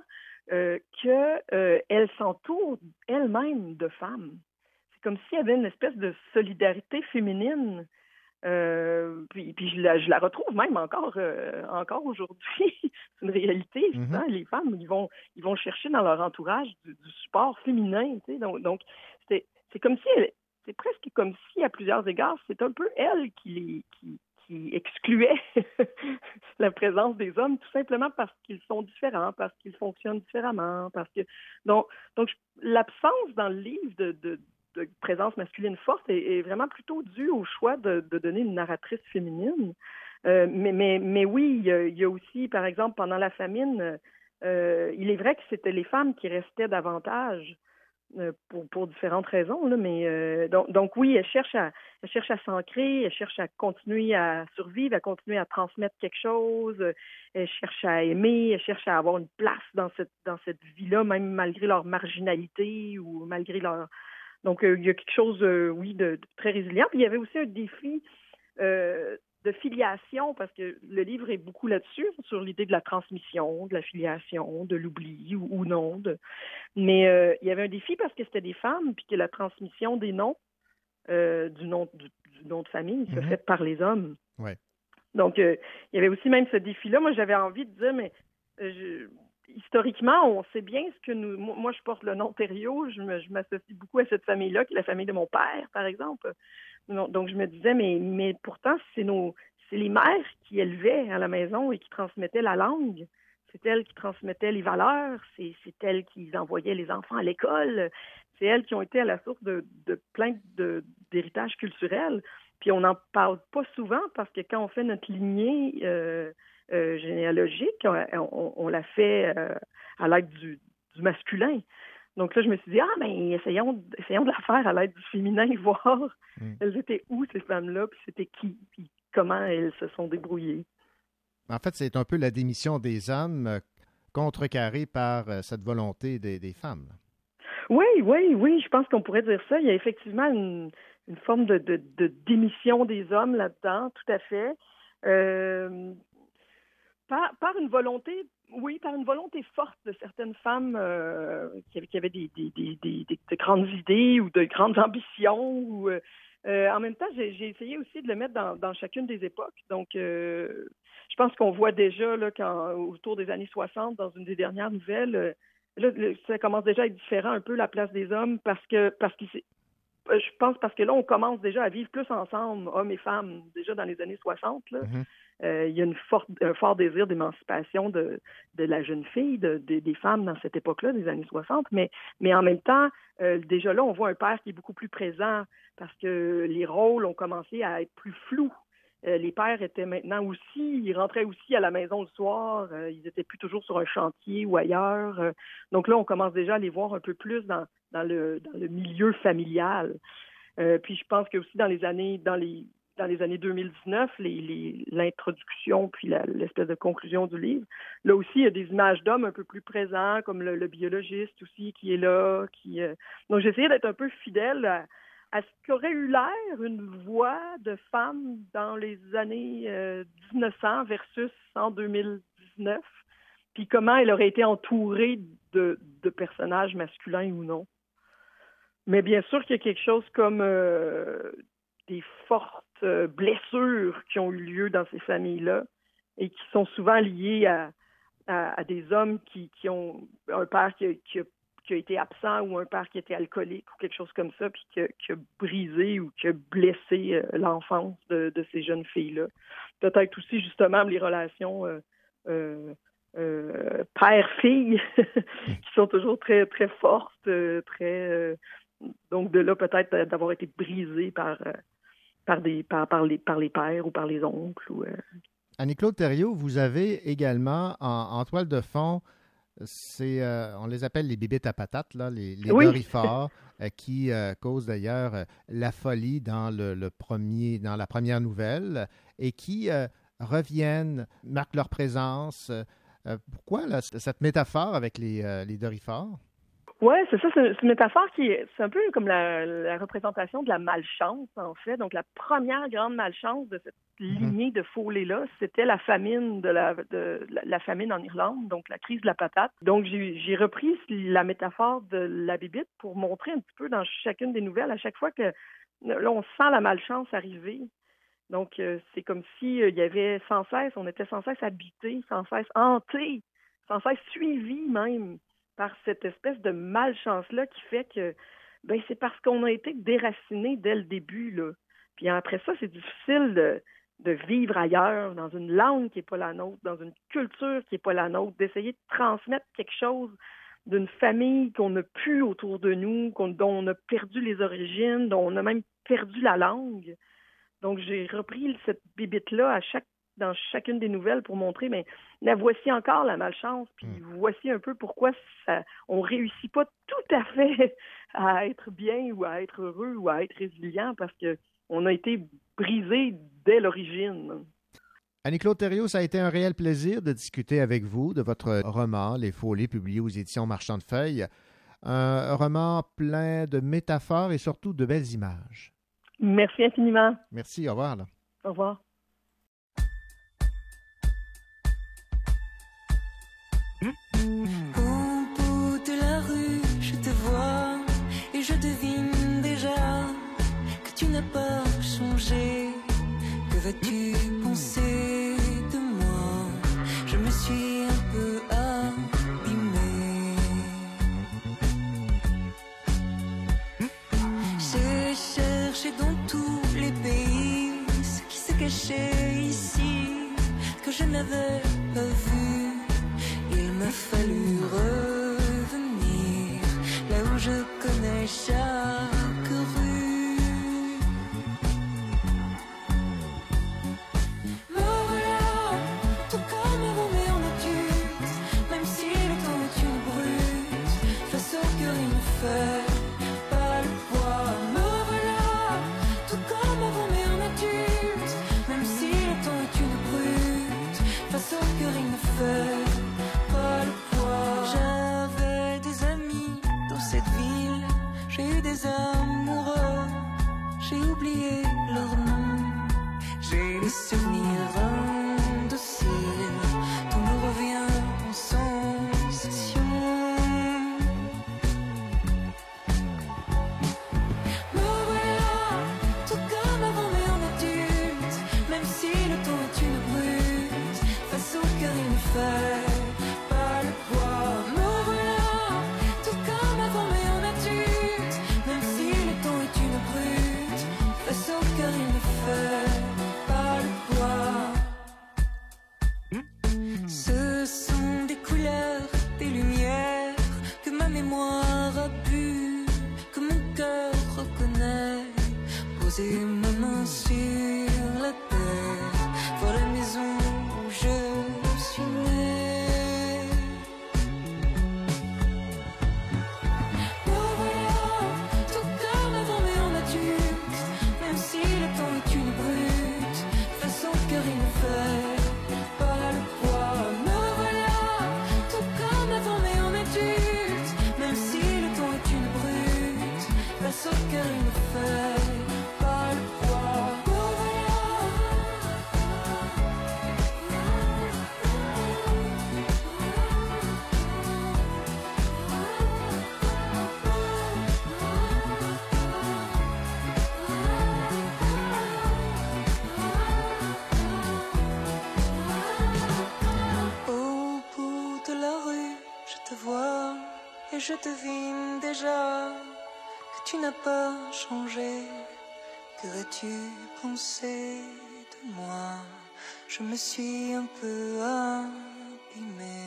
euh, que euh, elles s'entourent elles-mêmes de femmes. C'est comme s'il y avait une espèce de solidarité féminine. Euh, puis puis je, la, je la retrouve même encore euh, encore aujourd'hui. <laughs> c'est une réalité. Hein. Les femmes, ils vont ils vont chercher dans leur entourage du, du support féminin. tu sais. Donc donc c'est c'est comme si elle- c'est presque comme si à plusieurs égards c'est un peu elle qui les qui qui excluait <laughs> la présence des hommes tout simplement parce qu'ils sont différents, parce qu'ils fonctionnent différemment, parce que donc l'absence dans le livre de, de, de présence masculine forte est, vraiment plutôt due au choix de, donner une narratrice féminine. Euh, mais, mais, mais oui, il y, a, aussi, par exemple, pendant la famine, euh, il est vrai que c'était les femmes qui restaient davantage euh, pour, pour différentes raisons, là, mais donc, donc oui, elles cherchent à s'ancrer, elles cherchent à continuer à survivre, à continuer à transmettre quelque chose, elles cherchent à aimer, elles cherchent à avoir une place dans cette dans cette vie-là, même malgré leur marginalité ou malgré leur donc euh, il y a quelque chose, euh, oui, de, de très résilient. Puis il y avait aussi un défi euh, de filiation, parce que le livre est beaucoup là-dessus, sur l'idée de la transmission, de la filiation, de l'oubli ou, ou non. De... Mais euh, il y avait un défi parce que c'était des femmes, puis que la transmission des noms, euh, du, nom, du, du nom de famille, se Mhm. fait par les hommes. Ouais. Donc, euh, il y avait aussi même ce défi-là. Moi, j'avais envie de dire, mais je- historiquement, on sait bien ce que nous. Moi, je porte le nom Thériault. Je m'associe beaucoup à cette famille-là, qui est la famille de mon père, par exemple. Donc, je me disais, mais, mais pourtant, c'est nos, c'est les mères qui élevaient à la maison et qui transmettaient la langue. C'est elles qui transmettaient les valeurs, c'est elles qui envoyaient les enfants à l'école, c'est elles qui ont été à la source de, plein d'héritages culturels. Puis on n'en parle pas souvent parce que quand on fait notre lignée euh, euh, généalogique, on, on- on la fait euh, à l'aide du, du masculin. Donc là, je me suis dit, ah, mais essayons, d- essayons de la faire à l'aide du féminin, <laughs> voir elles étaient où, ces femmes-là, puis c'était qui, puis comment elles se sont débrouillées. En fait, c'est un peu la démission des hommes euh, contrecarrée par cette volonté des, des femmes. Oui, oui, oui, je pense qu'on pourrait dire ça. Il y a effectivement une, une forme de, de, de démission des hommes là-dedans, tout à fait. Euh, par, par une volonté, oui, par une volonté forte de certaines femmes euh, qui, avaient, qui avaient des, des, des, des- des- de grandes idées ou de grandes ambitions. Ou, euh, euh, en même temps, j'ai essayé aussi de le mettre dans, chacune des époques. Donc, je pense qu'on voit déjà là, autour des années 60, dans une des dernières nouvelles, là, ça commence déjà à être différent un peu la place des hommes parce que parce euh, je pense parce que là, on commence déjà à vivre plus ensemble, hommes et femmes, déjà dans les années 60. Là. Euh, il y a une forte, un fort désir d'émancipation de, de la jeune fille, de, de- des femmes dans cette époque-là, des années 60. Mais, mais en même temps, euh, déjà là, on voit un père qui est beaucoup plus présent parce que les rôles ont commencé à être plus flous. Euh, les pères étaient maintenant aussi, ils rentraient aussi à la maison le soir, euh, ils étaient plus toujours sur un chantier ou ailleurs. Euh, donc là, on commence déjà à les voir un peu plus dans, le, milieu familial. Puis je pense que aussi dans les années, dans les années 2019, les- les- l'introduction puis l'espèce de conclusion du livre, là aussi, il y a des images d'hommes un peu plus présents, comme le, biologiste aussi qui est là. Qui, Donc essayé d'être un peu fidèle à, à ce qu'aurait eu l'air une voix de femme dans les années euh, 1900 versus en 2019, puis comment elle aurait été entourée de, personnages masculins ou non? Mais bien sûr qu'il y a quelque chose comme euh, des fortes euh, blessures qui ont eu lieu dans ces familles-là et qui sont souvent liées à, des hommes qui, ont un père qui, a, qui a été absent ou un père qui était alcoolique ou quelque chose comme ça, puis qui a, brisé ou qui a blessé euh, l'enfance de, ces jeunes filles-là. Peut-être aussi justement les relations euh, euh, père-fille <laughs> qui sont toujours très très fortes, très donc de là peut-être d'avoir été brisé par par des par, les par les pères ou par les oncles ou Annie-Claude Thériault, vous avez également en, en toile de fond, c'est, euh, on les appelle les bibites à patates, là, les, les Oui. <laughs> euh, qui euh, causent d'ailleurs la folie dans, le, le premier, dans la première nouvelle et qui reviennent, marquent leur présence. Pourquoi là, cette métaphore avec les, les dorifores? Ouais, c'est ça, c'est une métaphore qui est, c'est un peu comme la, la représentation de la malchance, en fait. Donc, la première grande malchance de cette lignée de follet-là, c'était la famine de la, de la, la famine en Irlande, donc la crise de la patate. Donc, j'ai repris la métaphore de la bibite pour montrer un petit peu dans chacune des nouvelles, à chaque fois que là, on sent la malchance arriver. Donc, euh, c'est comme si euh, il y avait sans cesse, on était sans cesse habité, sans cesse hanté, sans cesse suivi même par cette espèce de malchance-là qui fait que ben c'est parce qu'on a été déraciné dès le début. Là. Puis après ça, c'est difficile de, vivre ailleurs, dans une langue qui n'est pas la nôtre, dans une culture qui n'est pas la nôtre, d'essayer de transmettre quelque chose d'une famille qu'on n'a plus autour de nous, dont on a perdu les origines, dont on a même perdu la langue. Donc j'ai repris cette bibite-là à chaque dans chacune des nouvelles pour montrer, mais la voici encore la malchance, puis voici un peu pourquoi ça, on réussit pas tout à fait <laughs> à être bien ou à être heureux ou à être résilient parce que on a été brisé dès l'origine. Annie-Claude Thériault, ça a été un réel plaisir de discuter avec vous de votre roman Les Folies, publié aux éditions Marchand de Feuilles. Un roman plein de métaphores et surtout de belles images. Merci infiniment. Merci, au revoir. là. Au revoir. Je n'avais pas vu. Il m'a fallu revenir là où je connais ça. see him tu n'as pas changé, qu'aurais-tu pensé de moi? Je me suis un peu abîmée.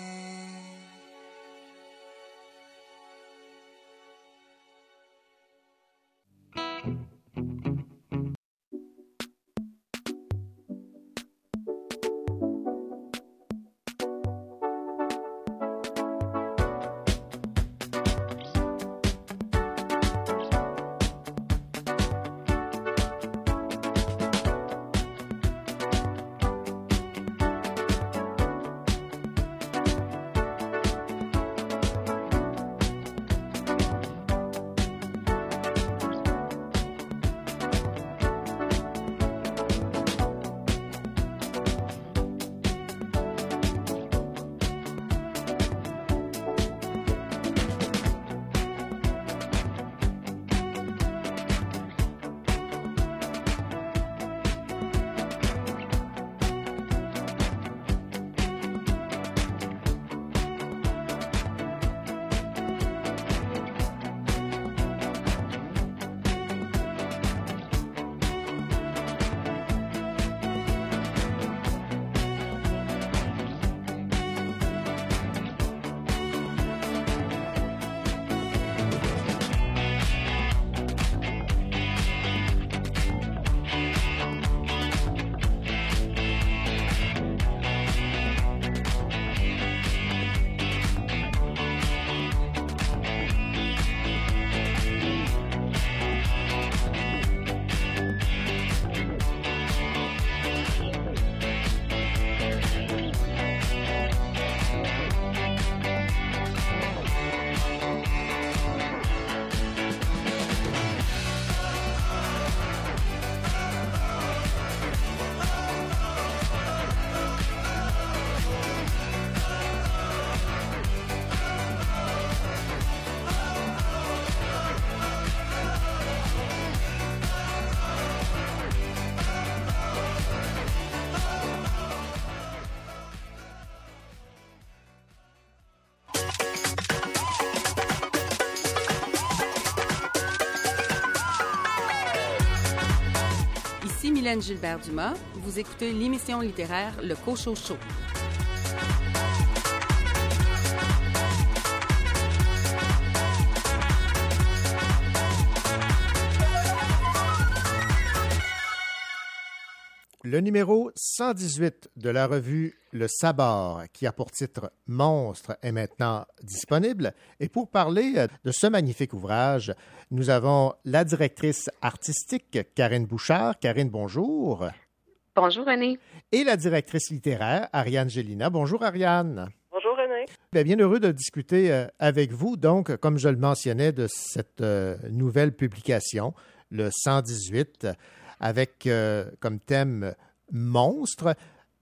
Guylaine Gilbert-Dumas. Vous écoutez l'émission littéraire Le Cochon Show. Le numéro 118 de la revue Le Sabord, qui a pour titre Monstre, est maintenant disponible. Et pour parler euh, de ce magnifique ouvrage, nous avons la directrice artistique Karine Bouchard. Karine, bonjour. Bonjour René. Et la directrice littéraire Ariane Gélina. Bonjour Ariane. Bonjour René. Bien, bien heureux de discuter euh, avec vous, donc, comme je le mentionnais, de cette euh, nouvelle publication, le 118 avec euh, comme thème monstre.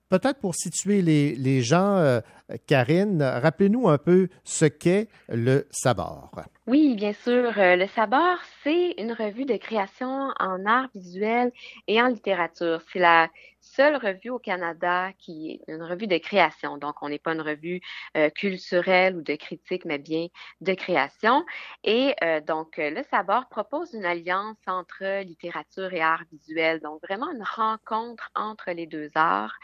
Peut-être pour situer les, gens, euh, Karine, rappelez-nous un peu ce qu'est le Sabord. Oui, bien sûr. Euh, le Sabord, c'est une revue de création en art visuel et en littérature. C'est la seule revue au Canada qui est une revue de création. Donc, on n'est pas une revue euh, culturelle ou de critique, mais bien de création. Et euh, donc, euh, le Sabord propose une alliance entre littérature et art visuel. Donc, vraiment une rencontre entre les deux arts.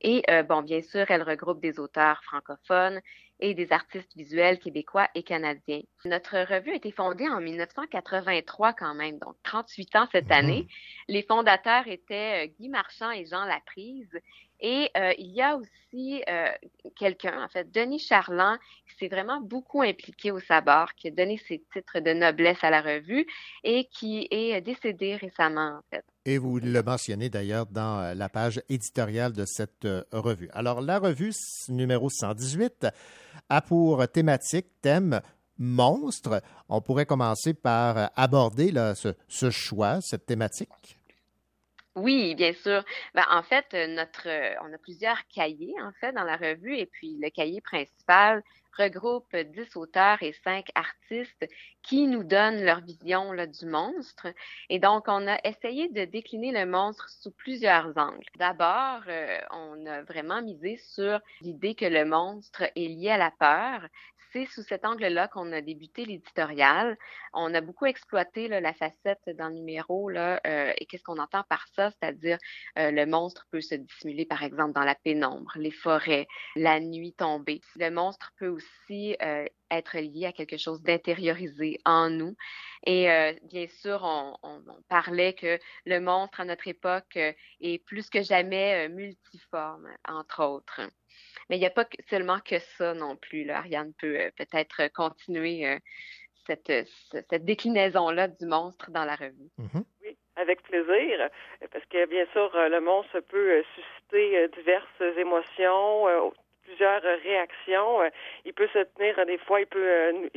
Et bon, bien sûr, elle regroupe des auteurs francophones et des artistes visuels québécois et canadiens. Notre revue a été fondée en 1983 quand même, donc 38 ans cette année. Les fondateurs étaient euh, Guy Marchand et Jean Laprise. Et euh, il y a aussi euh, quelqu'un, en fait, Denis Charland, qui s'est vraiment beaucoup impliqué au Sabord, qui a donné ses titres de noblesse à la revue et qui est décédé récemment, en fait. Et vous le mentionnez d'ailleurs dans euh, la page éditoriale de cette revue. Alors, la revue numéro 118 a pour thématique, thème monstre. On pourrait commencer par aborder là, ce choix, cette thématique. Oui, bien sûr. Ben, en fait, euh, notre, euh, on a plusieurs cahiers, en fait, dans la revue, et puis le cahier principal regroupe 10 auteurs et 5 artistes qui nous donnent leur vision là, du monstre. Et donc, on a essayé de décliner le monstre sous plusieurs angles. D'abord, euh, on a vraiment misé sur l'idée que le monstre est lié à la peur. C'est sous cet angle-là qu'on a débuté l'éditorial. On a beaucoup exploité la facette dans le numéro euh, et qu'est-ce qu'on entend par ça, c'est-à-dire euh, le monstre peut se dissimuler par exemple dans la pénombre, les forêts, la nuit tombée. Le monstre peut aussi euh, être lié à quelque chose d'intériorisé en nous. Et euh, bien sûr, on, on- on parlait que le monstre à notre époque euh, est plus que jamais euh, multiforme, entre autres. Mais il n'y a pas que- seulement que ça non plus. Là. Ariane peut peut-être continuer cette, ce- cette déclinaison-là du monstre dans la revue. Oui, avec plaisir, parce que bien sûr, le monstre peut susciter diverses émotions, plusieurs euh, réactions. Euh, Il peut se tenir, euh, des fois, ils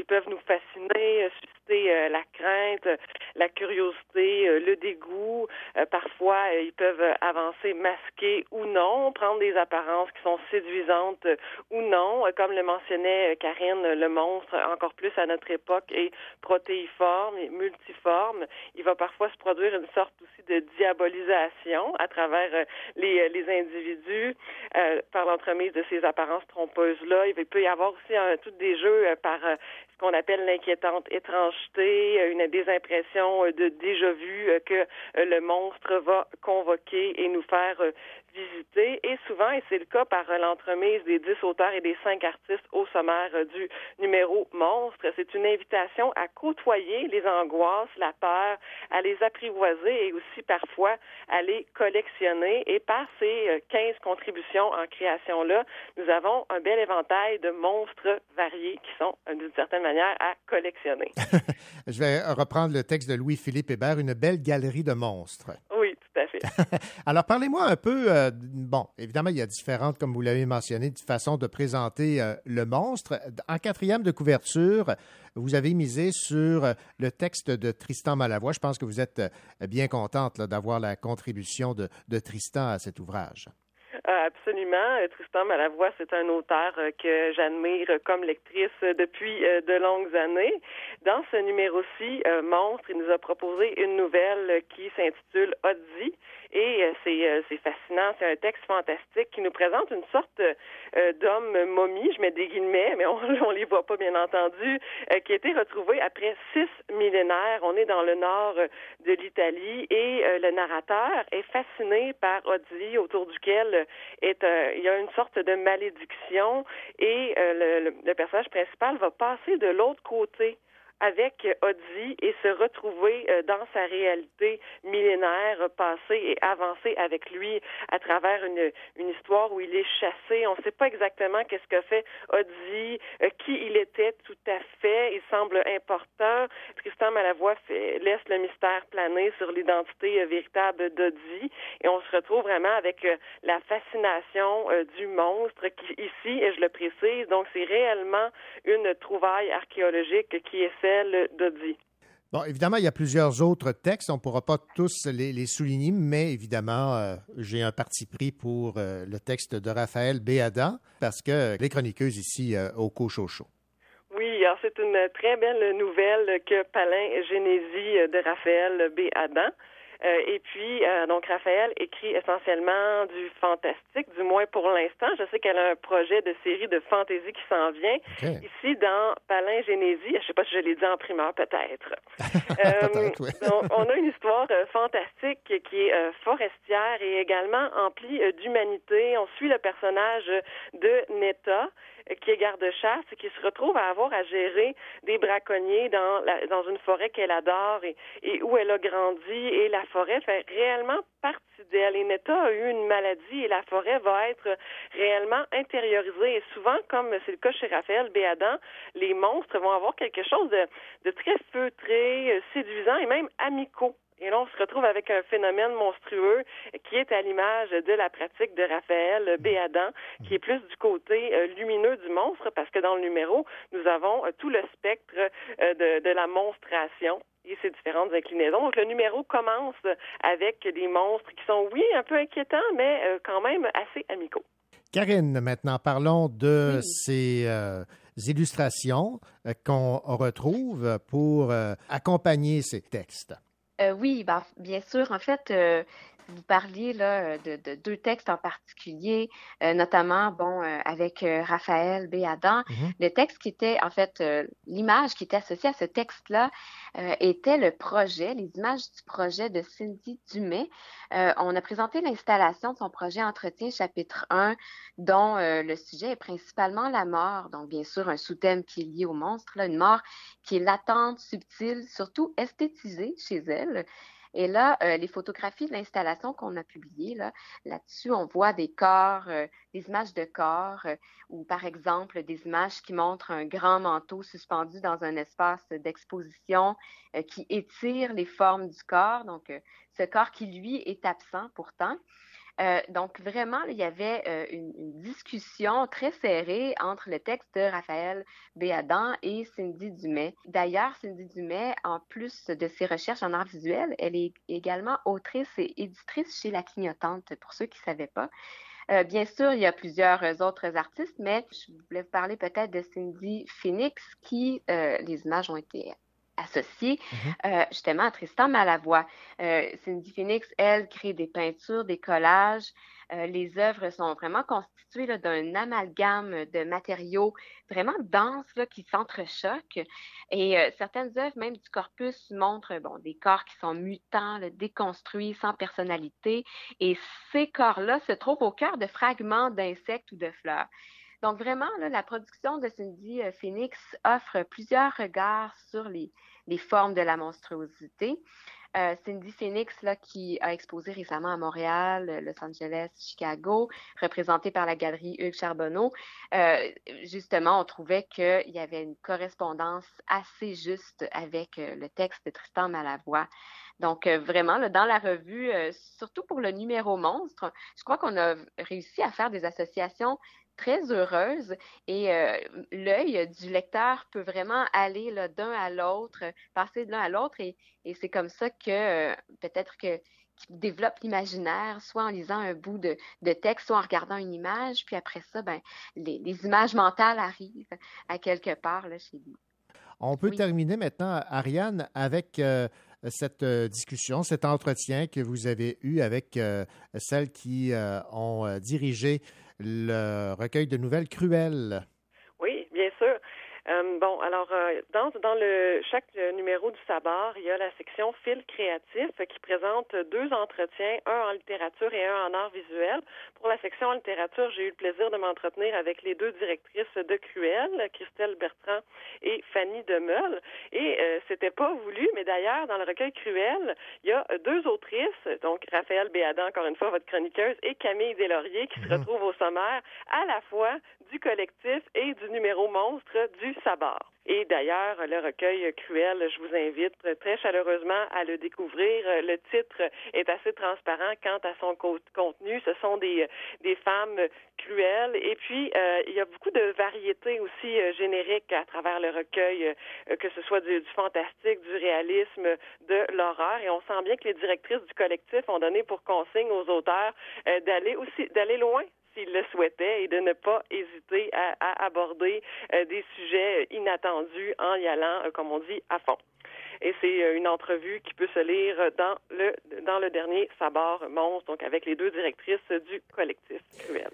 peuvent nous fasciner, susciter la crainte, la curiosité, le dégoût. Parfois, ils peuvent avancer masqués ou non, prendre des apparences qui sont séduisantes ou non. Comme le mentionnait Karine, le monstre, encore plus à notre époque, est protéiforme et multiforme. Il va parfois se produire une sorte aussi de diabolisation à travers les, individus par l'entremise de ces apparences trompeuses-là. Il peut y avoir aussi euh, tous des jeux euh, par euh, ce qu'on appelle l'inquiétante étrangeté, euh, une euh, de déjà-vu euh, que le monstre va convoquer et nous faire euh, visiter. Et souvent, et c'est le cas par euh, l'entremise des dix auteurs et des cinq artistes au sommaire euh, du numéro Monstre, c'est une invitation à côtoyer les angoisses, la peur, à les apprivoiser et aussi parfois à les collectionner. Et par ces euh, 15 contributions en création-là, nous avons un bel éventail de monstres variés qui sont, euh, d'une certaine manière, à collectionner. <laughs> Je vais reprendre le texte de Louis-Philippe Hébert, Une belle galerie de monstres. Oui, tout à fait. <laughs> Alors, parlez-moi un peu, euh, bon, évidemment, il y a différentes, comme vous l'avez mentionné, façons de présenter euh, le monstre. En quatrième de couverture, vous avez misé sur euh, le texte de Tristan Malavoie. Je pense que vous êtes bien contente d'avoir la contribution de Tristan à cet ouvrage. Euh, Absolument. Euh, Tristan Malavoie, c'est un auteur euh, que j'admire comme lectrice depuis de longues années. Dans ce numéro-ci, Monstre, il nous a proposé une nouvelle qui s'intitule Oddi. Et euh, c'est euh, c'est fascinant, c'est un texte fantastique qui nous présente une sorte euh, d'homme momie, je mets des guillemets, mais on, <laughs> on les voit pas bien entendu, qui a été retrouvé après six millénaires. On est dans le nord de l'Italie et le narrateur est fasciné par Oddi, autour duquel est euh, il y a une sorte de malédiction et le, le- le personnage principal va passer de l'autre côté avec Oddi et se retrouver euh, dans sa réalité millénaire, passer et avancer avec lui à travers une, une histoire où il est chassé. On ne sait pas exactement qu'est-ce que fait Oddi, euh, qui il était tout à fait. Il semble important. Tristan Malavoie laisse le mystère planer sur l'identité euh, véritable d'Oddi et on se retrouve vraiment avec la fascination du monstre qui ici, et je le précise, donc c'est réellement une trouvaille archéologique qui est Bon, évidemment, il y a plusieurs autres textes. On ne pourra pas tous les, les souligner, mais évidemment, euh, j'ai un parti pris pour euh, le texte de Raphaël Béada, parce que les chroniqueuses ici euh, au Cochocho. Oui, alors c'est une très belle nouvelle que Palin Génésie de Raphaël B. Euh, et puis, euh, donc, Raphaël écrit essentiellement du fantastique, du moins pour l'instant. Je sais qu'elle a un projet de série de fantaisie qui s'en vient. Ici, dans Palin Génésie, je ne sais pas si je l'ai dit en primeur, peut-être. <laughs> Euh, donc, on a une histoire fantastique qui est forestière et également emplie d'humanité. On suit le personnage de Netta, qui est garde-chasse et qui se retrouve à avoir à gérer des braconniers dans, la, dans une forêt qu'elle adore et, où elle a grandi. Et la forêt fait réellement partie d'elle. Et Netta a eu une maladie et la forêt va être réellement intériorisée. Et souvent, comme c'est le cas chez Raphaël Béadan, les monstres vont avoir quelque chose de, de très feutré, euh, séduisant et même amicaux. Et là, on se retrouve avec un phénomène monstrueux qui est à l'image de la pratique de Raphaël Béadan, qui est plus du côté euh, lumineux du monstre, parce que dans le numéro, nous avons euh, tout le spectre euh, de, de la monstration et ses différentes inclinaisons. Donc, le numéro commence avec des monstres qui sont, oui, un peu inquiétants, mais quand même assez amicaux. Karine, maintenant, parlons de ces euh, illustrations qu'on retrouve pour euh, accompagner ces textes. Euh, oui, ben, bien sûr. En fait, euh, vous parliez là, de, de deux textes en particulier, euh, notamment bon, euh, avec euh, Raphaël B. Adam. Mhm. Le texte qui était, en fait, euh, l'image qui était associée à ce texte-là euh, était le projet, les images du projet de Cindy Dumais. Euh, on a présenté l'installation de son projet Entretien chapitre 1, dont euh, le sujet est principalement la mort. Donc, bien sûr, un sous-thème qui est lié au monstre, là, une mort qui est latente, subtile, surtout esthétisée chez elle. Et là, euh, les photographies de l'installation qu'on a publiées, là, là-dessus, on voit des corps, euh, des images de corps, euh, ou par exemple des images qui montrent un grand manteau suspendu dans un espace d'exposition qui étire les formes du corps. Donc, ce corps qui, lui, est absent pourtant. Euh, donc, vraiment, il y avait euh, une, discussion très serrée entre le texte de Raphaël Béadan et Cindy Dumais. D'ailleurs, Cindy Dumais, en plus de ses recherches en art visuel, elle est également autrice et éditrice chez La Clignotante, pour ceux qui ne savaient pas. Euh, bien sûr, il y a plusieurs autres artistes, mais je voulais vous parler peut-être de Cindy Phoenix, qui, les images ont été associées euh, justement à Tristan Malavoie. Euh, Cindy Phoenix, elle, crée des peintures, des collages. Euh, les œuvres sont vraiment constituées d'un amalgame de matériaux vraiment denses là, qui s'entrechoquent. Et certaines œuvres, même du corpus, montrent bon, des corps qui sont mutants, là, déconstruits, sans personnalité. Et ces corps-là se trouvent au cœur de fragments d'insectes ou de fleurs. Donc vraiment, là, la production de Cindy Phoenix offre plusieurs regards sur les, les formes de la monstruosité. Euh, Cindy Phoenix, là, qui a exposé récemment à Montréal, euh, Los Angeles, Chicago, représentée par la galerie Hugues Charbonneau, euh, justement, on trouvait qu'il y avait une correspondance assez juste avec le texte de Tristan Malavoie. Donc, euh, vraiment, là, dans la revue, euh, surtout pour le numéro monstre, je crois qu'on a réussi à faire des associations très heureuses et euh, l'œil du lecteur peut vraiment aller d'un à l'autre, passer de l'un à l'autre et, et c'est comme ça que euh, peut-être que qu'il développe l'imaginaire, soit en lisant un bout de, de texte, soit en regardant une image, puis après ça, ben, les, les images mentales arrivent à quelque part là, chez lui. On peut terminer maintenant, Ariane, avec euh, cette euh, discussion, cet entretien que vous avez eu avec euh, celles qui euh, ont dirigé le recueil de nouvelles cruelles. Euh, bon, alors euh, dans dans le chaque euh, numéro du Sabar, il y a la section fil créatif qui présente deux entretiens, un en littérature et un en art visuel. Pour la section en littérature, j'ai eu le plaisir de m'entretenir avec les deux directrices de Cruel, Christelle Bertrand et Fanny Demeul. Et euh, c'était pas voulu, mais d'ailleurs dans le recueil Cruel, il y a deux autrices, donc Raphaël Béadan, encore une fois votre chroniqueuse, et Camille Deslauriers qui se retrouvent au sommaire à la fois du collectif et du numéro monstre du Et d'ailleurs, le recueil Cruel, je vous invite très chaleureusement à le découvrir. Le titre est assez transparent quant à son co- contenu. Ce sont des, femmes cruelles. Et puis, euh, il y a beaucoup de variétés aussi euh, génériques à travers le recueil, euh, que ce soit du, fantastique, du réalisme, de l'horreur. Et on sent bien que les directrices du collectif ont donné pour consigne aux auteurs d'aller aussi d'aller loin s'ils le souhaitaient et de ne pas hésiter à, aborder euh, des sujets inattendus en y allant, euh, comme on dit, à fond. Et c'est euh, une entrevue qui peut se lire dans le dans le dernier Sabar Monstre, donc avec les deux directrices du collectif Cruel.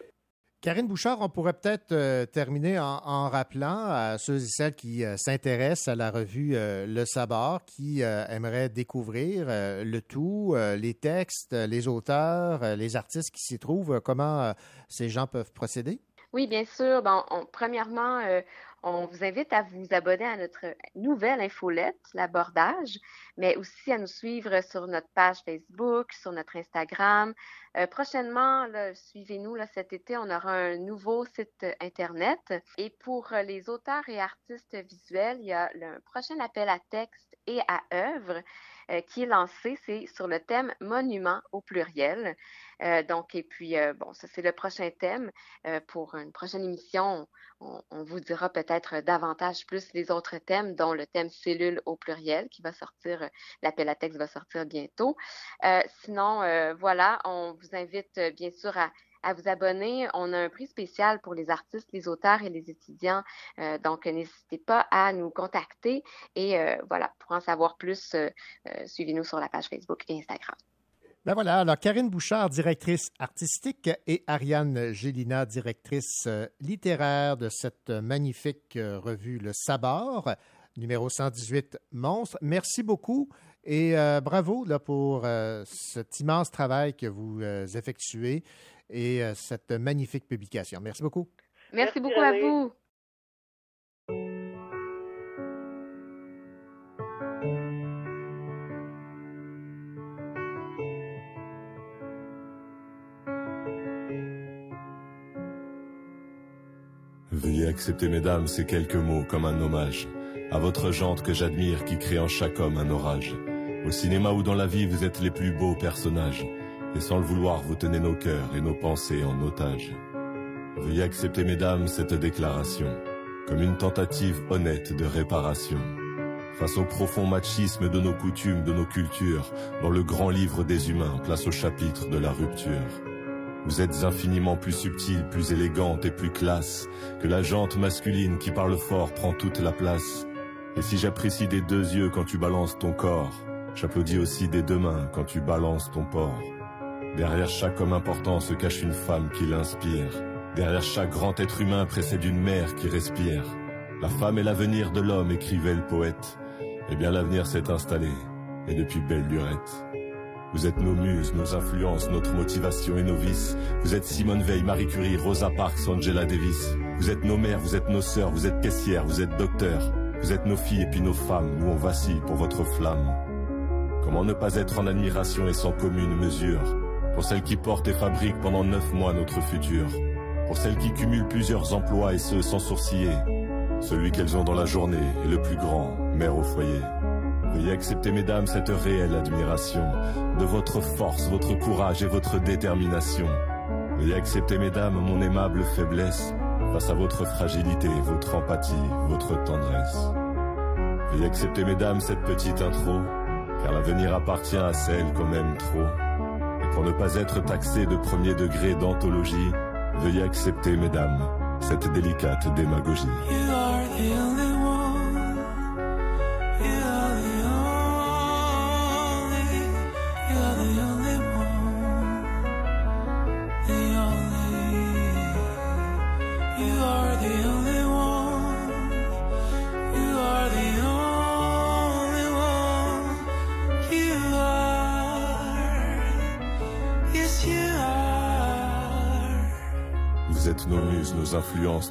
Karine Bouchard, on pourrait peut-être euh, terminer en, rappelant à ceux et celles qui euh, s'intéressent à la revue euh, Le Sabar, qui aimeraient découvrir le tout, les textes, les auteurs, les artistes qui s'y trouvent, comment ces gens peuvent procéder? Oui, bien sûr. Bon, on- premièrement, euh, on vous invite à vous abonner à notre nouvelle infolette, l'abordage, mais aussi à nous suivre sur notre page Facebook, sur notre Instagram. Euh, prochainement, suivez-nous cet été, on aura un nouveau site Internet. Et pour euh, les auteurs et artistes visuels, il y a le prochain appel à texte et à œuvre qui est lancé. C'est sur le thème monument au pluriel. Euh, donc, et puis, euh, bon, ça, c'est le prochain thème. Euh, pour une prochaine émission, on, vous dira peut-être davantage plus les autres thèmes, dont le thème cellule au pluriel qui va sortir, l'appel à texte va sortir bientôt. Sinon, voilà, on vous invite bien sûr à, vous abonner. On a un prix spécial pour les artistes, les auteurs et les étudiants. Donc, n'hésitez pas à nous contacter. Et voilà, pour en savoir plus, suivez-nous sur la page Facebook et Instagram. Ben voilà, alors Karine Bouchard, directrice artistique, et Ariane Gélina, directrice euh, littéraire de cette magnifique euh, revue Le Sabar, numéro 118 Monstre. Merci beaucoup et euh, bravo là, pour euh, cet immense travail que vous euh, effectuez et euh, cette magnifique publication. Merci beaucoup. Merci, beaucoup à vous. Accepter, mesdames, ces quelques mots comme un hommage à votre jante que j'admire qui crée en chaque homme un orage. Au cinéma ou dans la vie, vous êtes les plus beaux personnages. Et sans le vouloir, vous tenez nos cœurs et nos pensées en otage. Veuillez accepter, mesdames, cette déclaration comme une tentative honnête de réparation. Face au profond machisme de nos coutumes, de nos cultures, dans le grand livre des humains, place au chapitre de la rupture. Vous êtes infiniment plus subtile, plus élégante et plus classe que la jante masculine qui parle fort prend toute la place. Et si j'apprécie des deux yeux quand tu balances ton corps, j'applaudis aussi des deux mains quand tu balances ton porc. Derrière chaque homme important se cache une femme qui l'inspire. Derrière chaque grand être humain précède une mère qui respire. La femme est l'avenir de l'homme, écrivait le poète. Eh bien l'avenir s'est installé, et depuis belle lurette. Vous êtes nos muses, nos influences, notre motivation et nos vices. Vous êtes Simone Veil, Marie Curie, Rosa Parks, Angela Davis. Vous êtes nos mères, vous êtes nos sœurs, vous êtes caissières, vous êtes docteurs. Vous êtes nos filles et puis nos femmes, nous on vacille pour votre flamme. Comment ne pas être en admiration et sans commune mesure? Pour celles qui portent et fabriquent pendant neuf mois notre futur, pour celles qui cumulent plusieurs emplois et ce sans sourciller, celui qu'elles ont dans la journée est le plus grand, mère au foyer. Veuillez accepter, mesdames, cette réelle admiration de votre force, votre courage et votre détermination. Veuillez accepter, mesdames, mon aimable faiblesse face à votre fragilité, votre empathie, votre tendresse. Veuillez accepter, mesdames, cette petite intro, car l'avenir appartient à celles qu'on aime trop. Et pour ne pas être taxé de premier degré d'anthologie, veuillez accepter, mesdames, cette délicate démagogie.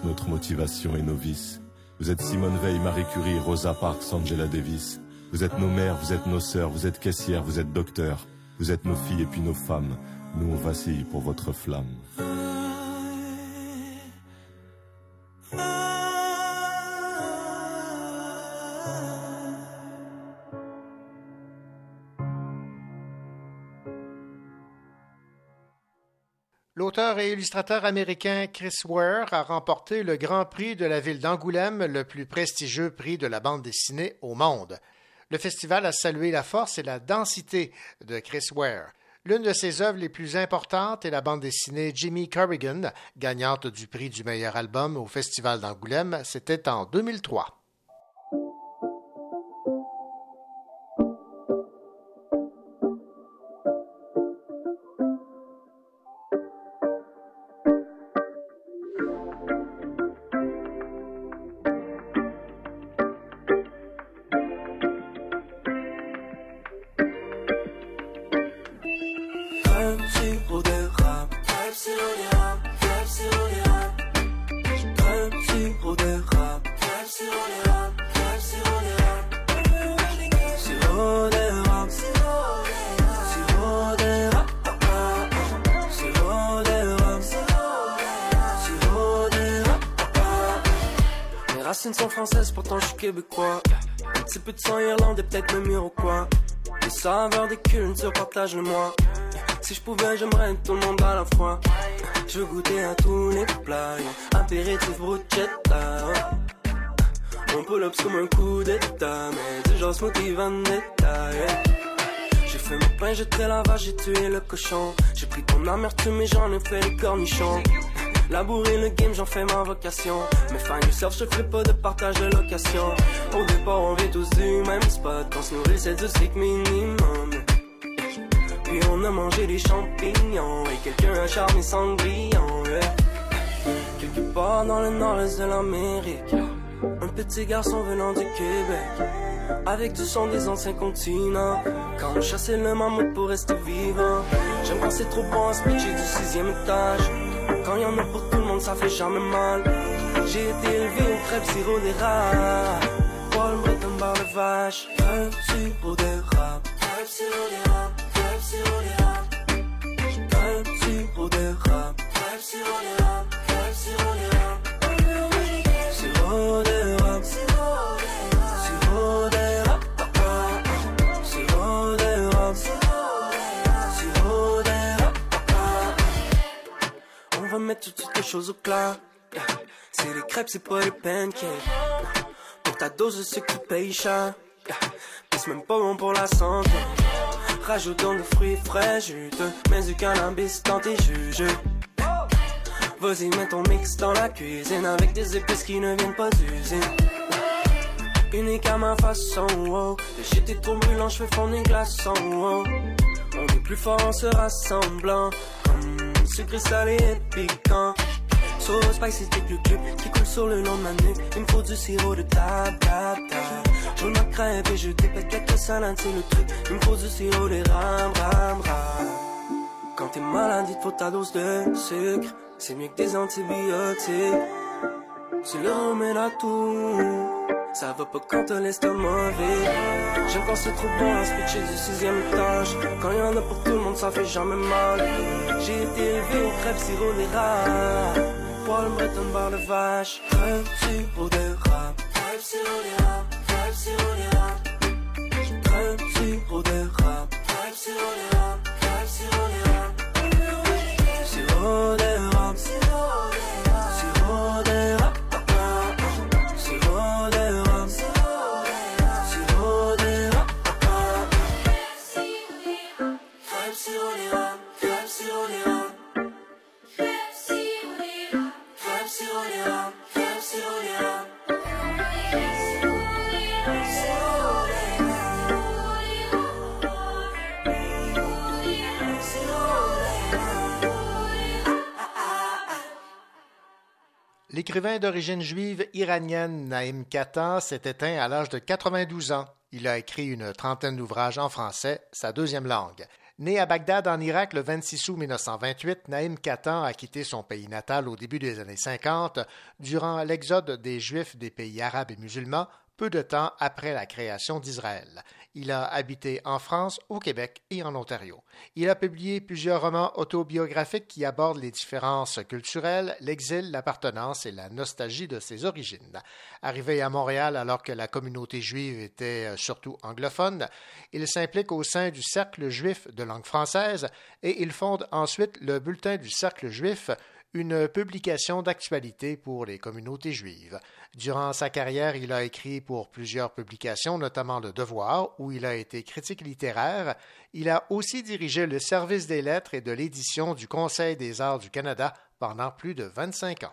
Notre motivation et nos vices. Vous êtes Simone Veil, Marie Curie, Rosa Parks, Angela Davis. Vous êtes nos mères, vous êtes nos sœurs, vous êtes caissières, vous êtes docteurs. Vous êtes nos filles et puis nos femmes. Nous on vacille pour votre flamme. Et illustrateur américain Chris Ware a remporté le Grand Prix de la ville d'Angoulême, le plus prestigieux prix de la bande dessinée au monde. Le festival a salué la force et la densité de Chris Ware. L'une de ses œuvres les plus importantes est la bande dessinée Jimmy Corrigan, gagnante du prix du meilleur album au Festival d'Angoulême. C'était en 2003. Québécois. Un petit peu de sang irlandais, peut-être même iroquois. Les saveurs des cultures, partage-le-moi. Si je pouvais, j'aimerais tout le monde à la fois. Je veux goûter à tous les plats. Apéritif, bruschetta. On pull up comme un coup d'état. Mais du genre smoothie vendetta. J'ai fait mon pain, j'ai la vache, j'ai tué le cochon. J'ai pris ton amertume et j'en ai fait les cornichons. Labourer le game, j'en fais ma vocation. Mais find yourself, je ferai pas de partage de location. Au départ, on vit tous du même spot. On se nourrit, c'est du strict minimum. Puis on a mangé des champignons et quelqu'un a charmé Cendrillon. Quelque part dans le nord-est de l'Amérique, un petit garçon venant du Québec, avec du son des anciens continents. Quand on chassait le mammouth pour rester vivant, j'aime quand c'est trop bon à pitcher du sixième étage. Quand y en a pour tout le monde, ça fait jamais mal. J'ai été élevé au crêpes sirop d'érable. Paul Breton bar de vache, crêpes sirop d'érable. Crêpes sirop d'érable, crêpes sirop d'érable. C'est les crêpes, c'est pas les pancakes. Pour ta dose de sucre, tu payes cher. Yeah. C'est même pas bon pour la santé. Rajoutons des fruits frais, juteux. Mets du cannabis dans tes juges. Vas-y, mets ton mix dans la cuisine avec des épices qui ne viennent pas d'usine. Unique à ma façon, oh. Le shit est trop brûlant, je fais fondre les glaçons, oh. On est plus fort en se rassemblant. Hum, sucré, salé et piquant. So spicy, c'est le club qui coule sur le long de ma nuque. Il me faut du sirop de table, table, table. Je ma crêpe et je dépète quelques salades, c'est le truc. Il me faut du sirop de ram, ram, ram. Quand t'es malade, il te faut ta dose de sucre. C'est mieux que des antibiotiques. C'est le remède à tout. Ça va pas quand t'as l'estomac vide. J'aime quand c'est trop bon à pitcher du sixième étage. Quand y en a pour tout le monde, ça fait jamais mal. J'ai été élevé au crêpes sirop d'érable. Paul Breton bar de vache. Crêpes sirop d'érable. Crêpes sirop d'érable. Crêpes sirop d'érable. Crêpes sirop d'érable. Crêpes sirop d'érable. Crêpes sirop d'érable. Sirop d'érable. Sirop L'écrivain d'origine juive iranienne Naïm Katan s'est éteint à l'âge de 92 ans. Il a écrit une trentaine d'ouvrages en français, sa deuxième langue. Né à Bagdad en Irak le 26 août 1928, Naïm Katan a quitté son pays natal au début des années 50 durant l'exode des Juifs des pays arabes et musulmans peu de temps après la création d'Israël. Il a habité en France, au Québec et en Ontario. Il a publié plusieurs romans autobiographiques qui abordent les différences culturelles, l'exil, l'appartenance et la nostalgie de ses origines. Arrivé à Montréal alors que la communauté juive était euh, surtout anglophone, il s'implique au sein du Cercle juif de langue française et il fonde ensuite le Bulletin du Cercle juif, une publication d'actualité pour les communautés juives. Durant sa carrière, il a écrit pour plusieurs publications, notamment Le Devoir, où il a été critique littéraire. Il a aussi dirigé le service des lettres et de l'édition du Conseil des arts du Canada pendant plus de 25 ans.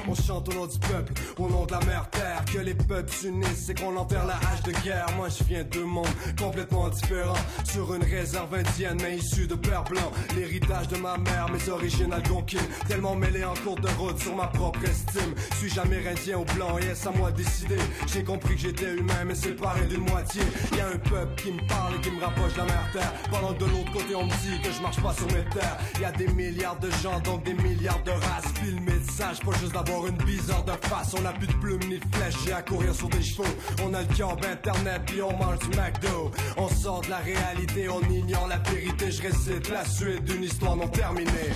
On chante au nom du peuple, au nom de la mère terre Que les peuples s'unissent et qu'on enterre la hache de guerre. Moi je viens de mondes complètement différents Sur une réserve indienne mais issue de père blanc. L'héritage de ma mère, mes origines algonquines Tellement mêlé en cours de route sur ma propre estime. Suis-je amérindien ou blanc et à moi de décider? J'ai compris que j'étais humain mais séparé d'une moitié. Y a un peuple qui me parle et qui me rapproche de la mère terre. Pendant que de l'autre côté on me dit que je marche pas sur mes terres. Y a des milliards de gens donc des milliards de races. Puis le message pas juste d'avoir une bizarre de face. On a plus de plumes ni flèches et à courir sur des chevaux. On a le camp internet puis on mange du McDo. On sort de la réalité, on ignore la vérité. Je récite la suite d'une histoire non terminée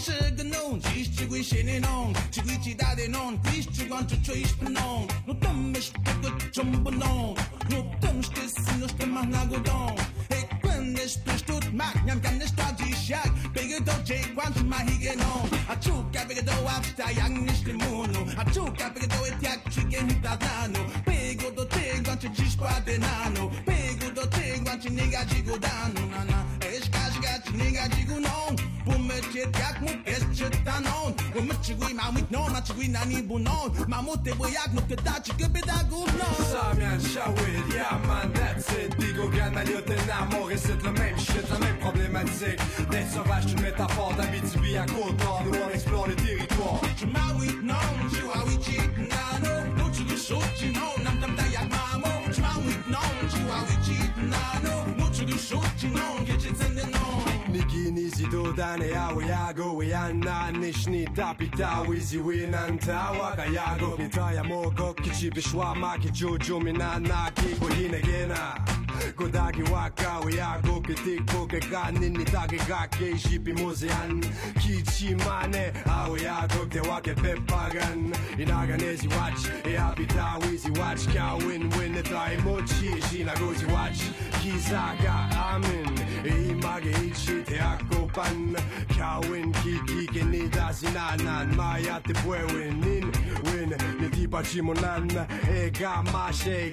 shagnon, chistigui shininon, chigichi dadinon, chistigan to chist non, no tumish to chumbunon, no não. To sinus to não. E quenish to stut mak, nyam canish to jishak, big do jay quant to my higinon, a chuk a big do after young nish the moon, a chuk a big do it yak chicken hitadano, big do jay quant to jishko adenano, big do jay quant to nigga jigodano, na na, es kashgat nigga jigunon, pumet jay Wo mchigui ma mit no na ni bunon. Ma no no. Yeah man, that's it. Digo Granalio te namore, c'est le même shit, la même problématique. D'être sauvage, une métaphore à Côte-Nord, où on explore le territoire. Chimawi, non, chiwawi, chiknano. Don't you get short, nam tam Niki nisi do dane awe yago we anna nishni tapita wizi winanta waka yago nitaya moko kichi bishwa maki jojo minana kiko hinegena Kodagi waka we yago kitiko ke kanin ni tage gake jipi mozean Kichi mane awe yago te wake pepagan Inaganezi watch e apita wizi watch Ka win win e tai mochi Shina gozi watch Kizaga amin E image ichi teakopan Kauen kikiken eta zinanan Maiate pueuen nin wen Netipa chimonan Ega mashe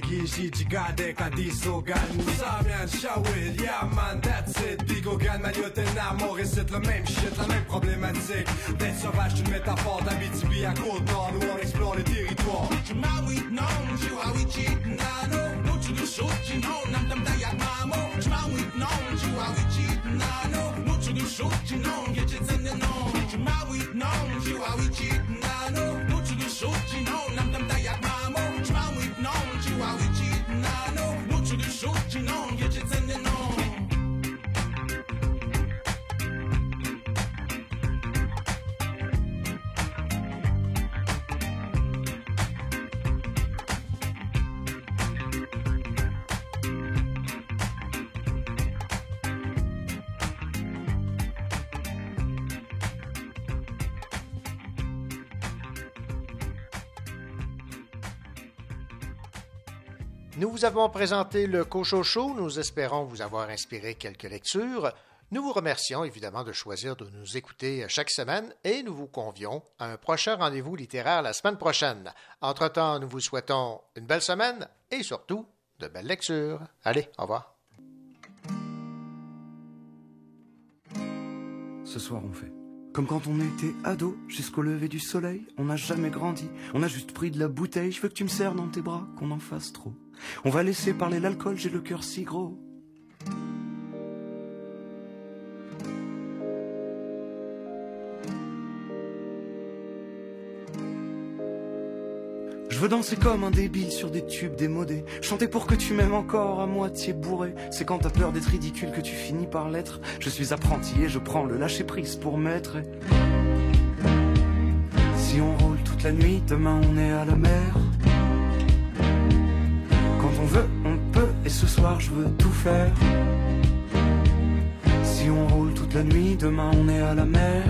Samian that's it Digogan mailloten amore, c'est le même shit, la même problématique. Métaphore d'Abitibi à Côte-Nord Où on explore les territoires. Non, shooting on, get your tendon on. Get your mouth eating on, you are we cheating, I know. Don't you get shooting Nous vous avons présenté le Cocho Show. Nous espérons vous avoir inspiré quelques lectures. Nous vous remercions évidemment de choisir de nous écouter chaque semaine et nous vous convions à un prochain rendez-vous littéraire la semaine prochaine. Entre-temps, nous vous souhaitons une belle semaine et surtout de belles lectures. Allez, au revoir. Ce soir, on fait. Comme quand on était ado, jusqu'au lever du soleil, on n'a jamais grandi, on a juste pris de la bouteille, je veux que tu me serres dans tes bras, qu'on en fasse trop. On va laisser parler l'alcool, j'ai le cœur si gros. Je veux danser comme un débile sur des tubes démodés. Chanter pour que tu m'aimes encore à moitié bourré. C'est quand t'as peur d'être ridicule que tu finis par l'être. Je suis apprenti et je prends le lâcher prise pour maître. Si on roule toute la nuit, demain on est à la mer. Quand on veut, on peut. Et ce soir, je veux tout faire. Si on roule toute la nuit, demain on est à la mer.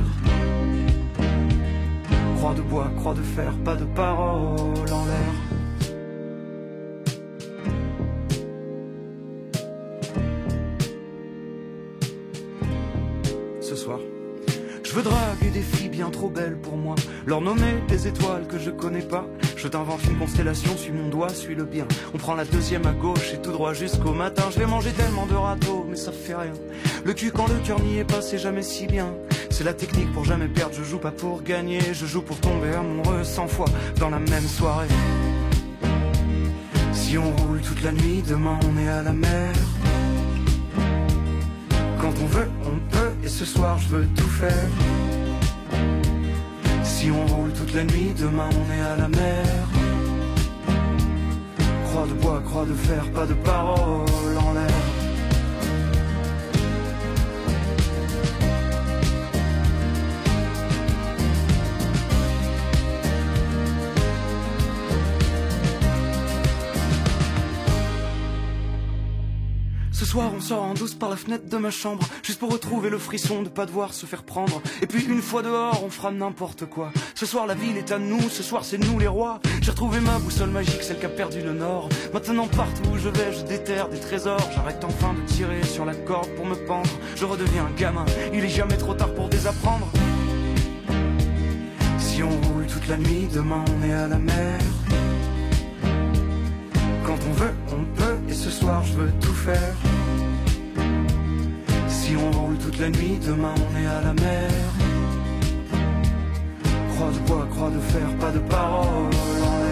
Croix de bois, croix de fer, pas de parole en l'air. Ce soir, je draguer des filles bien trop belles pour moi, leur nommer des étoiles que je connais pas. Je t'invente une constellation, suis mon doigt, suis le bien. On prend la deuxième à gauche et tout droit jusqu'au matin. Je vais manger tellement de râteaux, mais ça fait rien. Le cul quand le cœur n'y est pas, c'est jamais si bien. C'est la technique pour jamais perdre, je joue pas pour gagner, je joue pour tomber amoureux cent fois dans la même soirée. Si on roule toute la nuit, demain on est à la mer. Quand on veut, on peut, et ce soir je veux tout faire. Si on roule toute la nuit, demain on est à la mer. Croix de bois, croix de fer, pas de parole en l'air. On sort en douce par la fenêtre de ma chambre, juste pour retrouver le frisson de pas devoir se faire prendre. Et puis une fois dehors, on fera n'importe quoi. Ce soir, la ville est à nous, ce soir, c'est nous les rois. J'ai retrouvé ma boussole magique, celle qui a perdu le nord. Maintenant, partout où je vais, je déterre des trésors. J'arrête enfin de tirer sur la corde pour me pendre. Je redeviens un gamin, il est jamais trop tard pour désapprendre. Si on roule toute la nuit, demain on est à la mer. Quand on veut, on peut, et ce soir je veux tout faire. Si on roule toute la nuit, demain on est à la mer. Croix de bois, croix de fer, pas de parole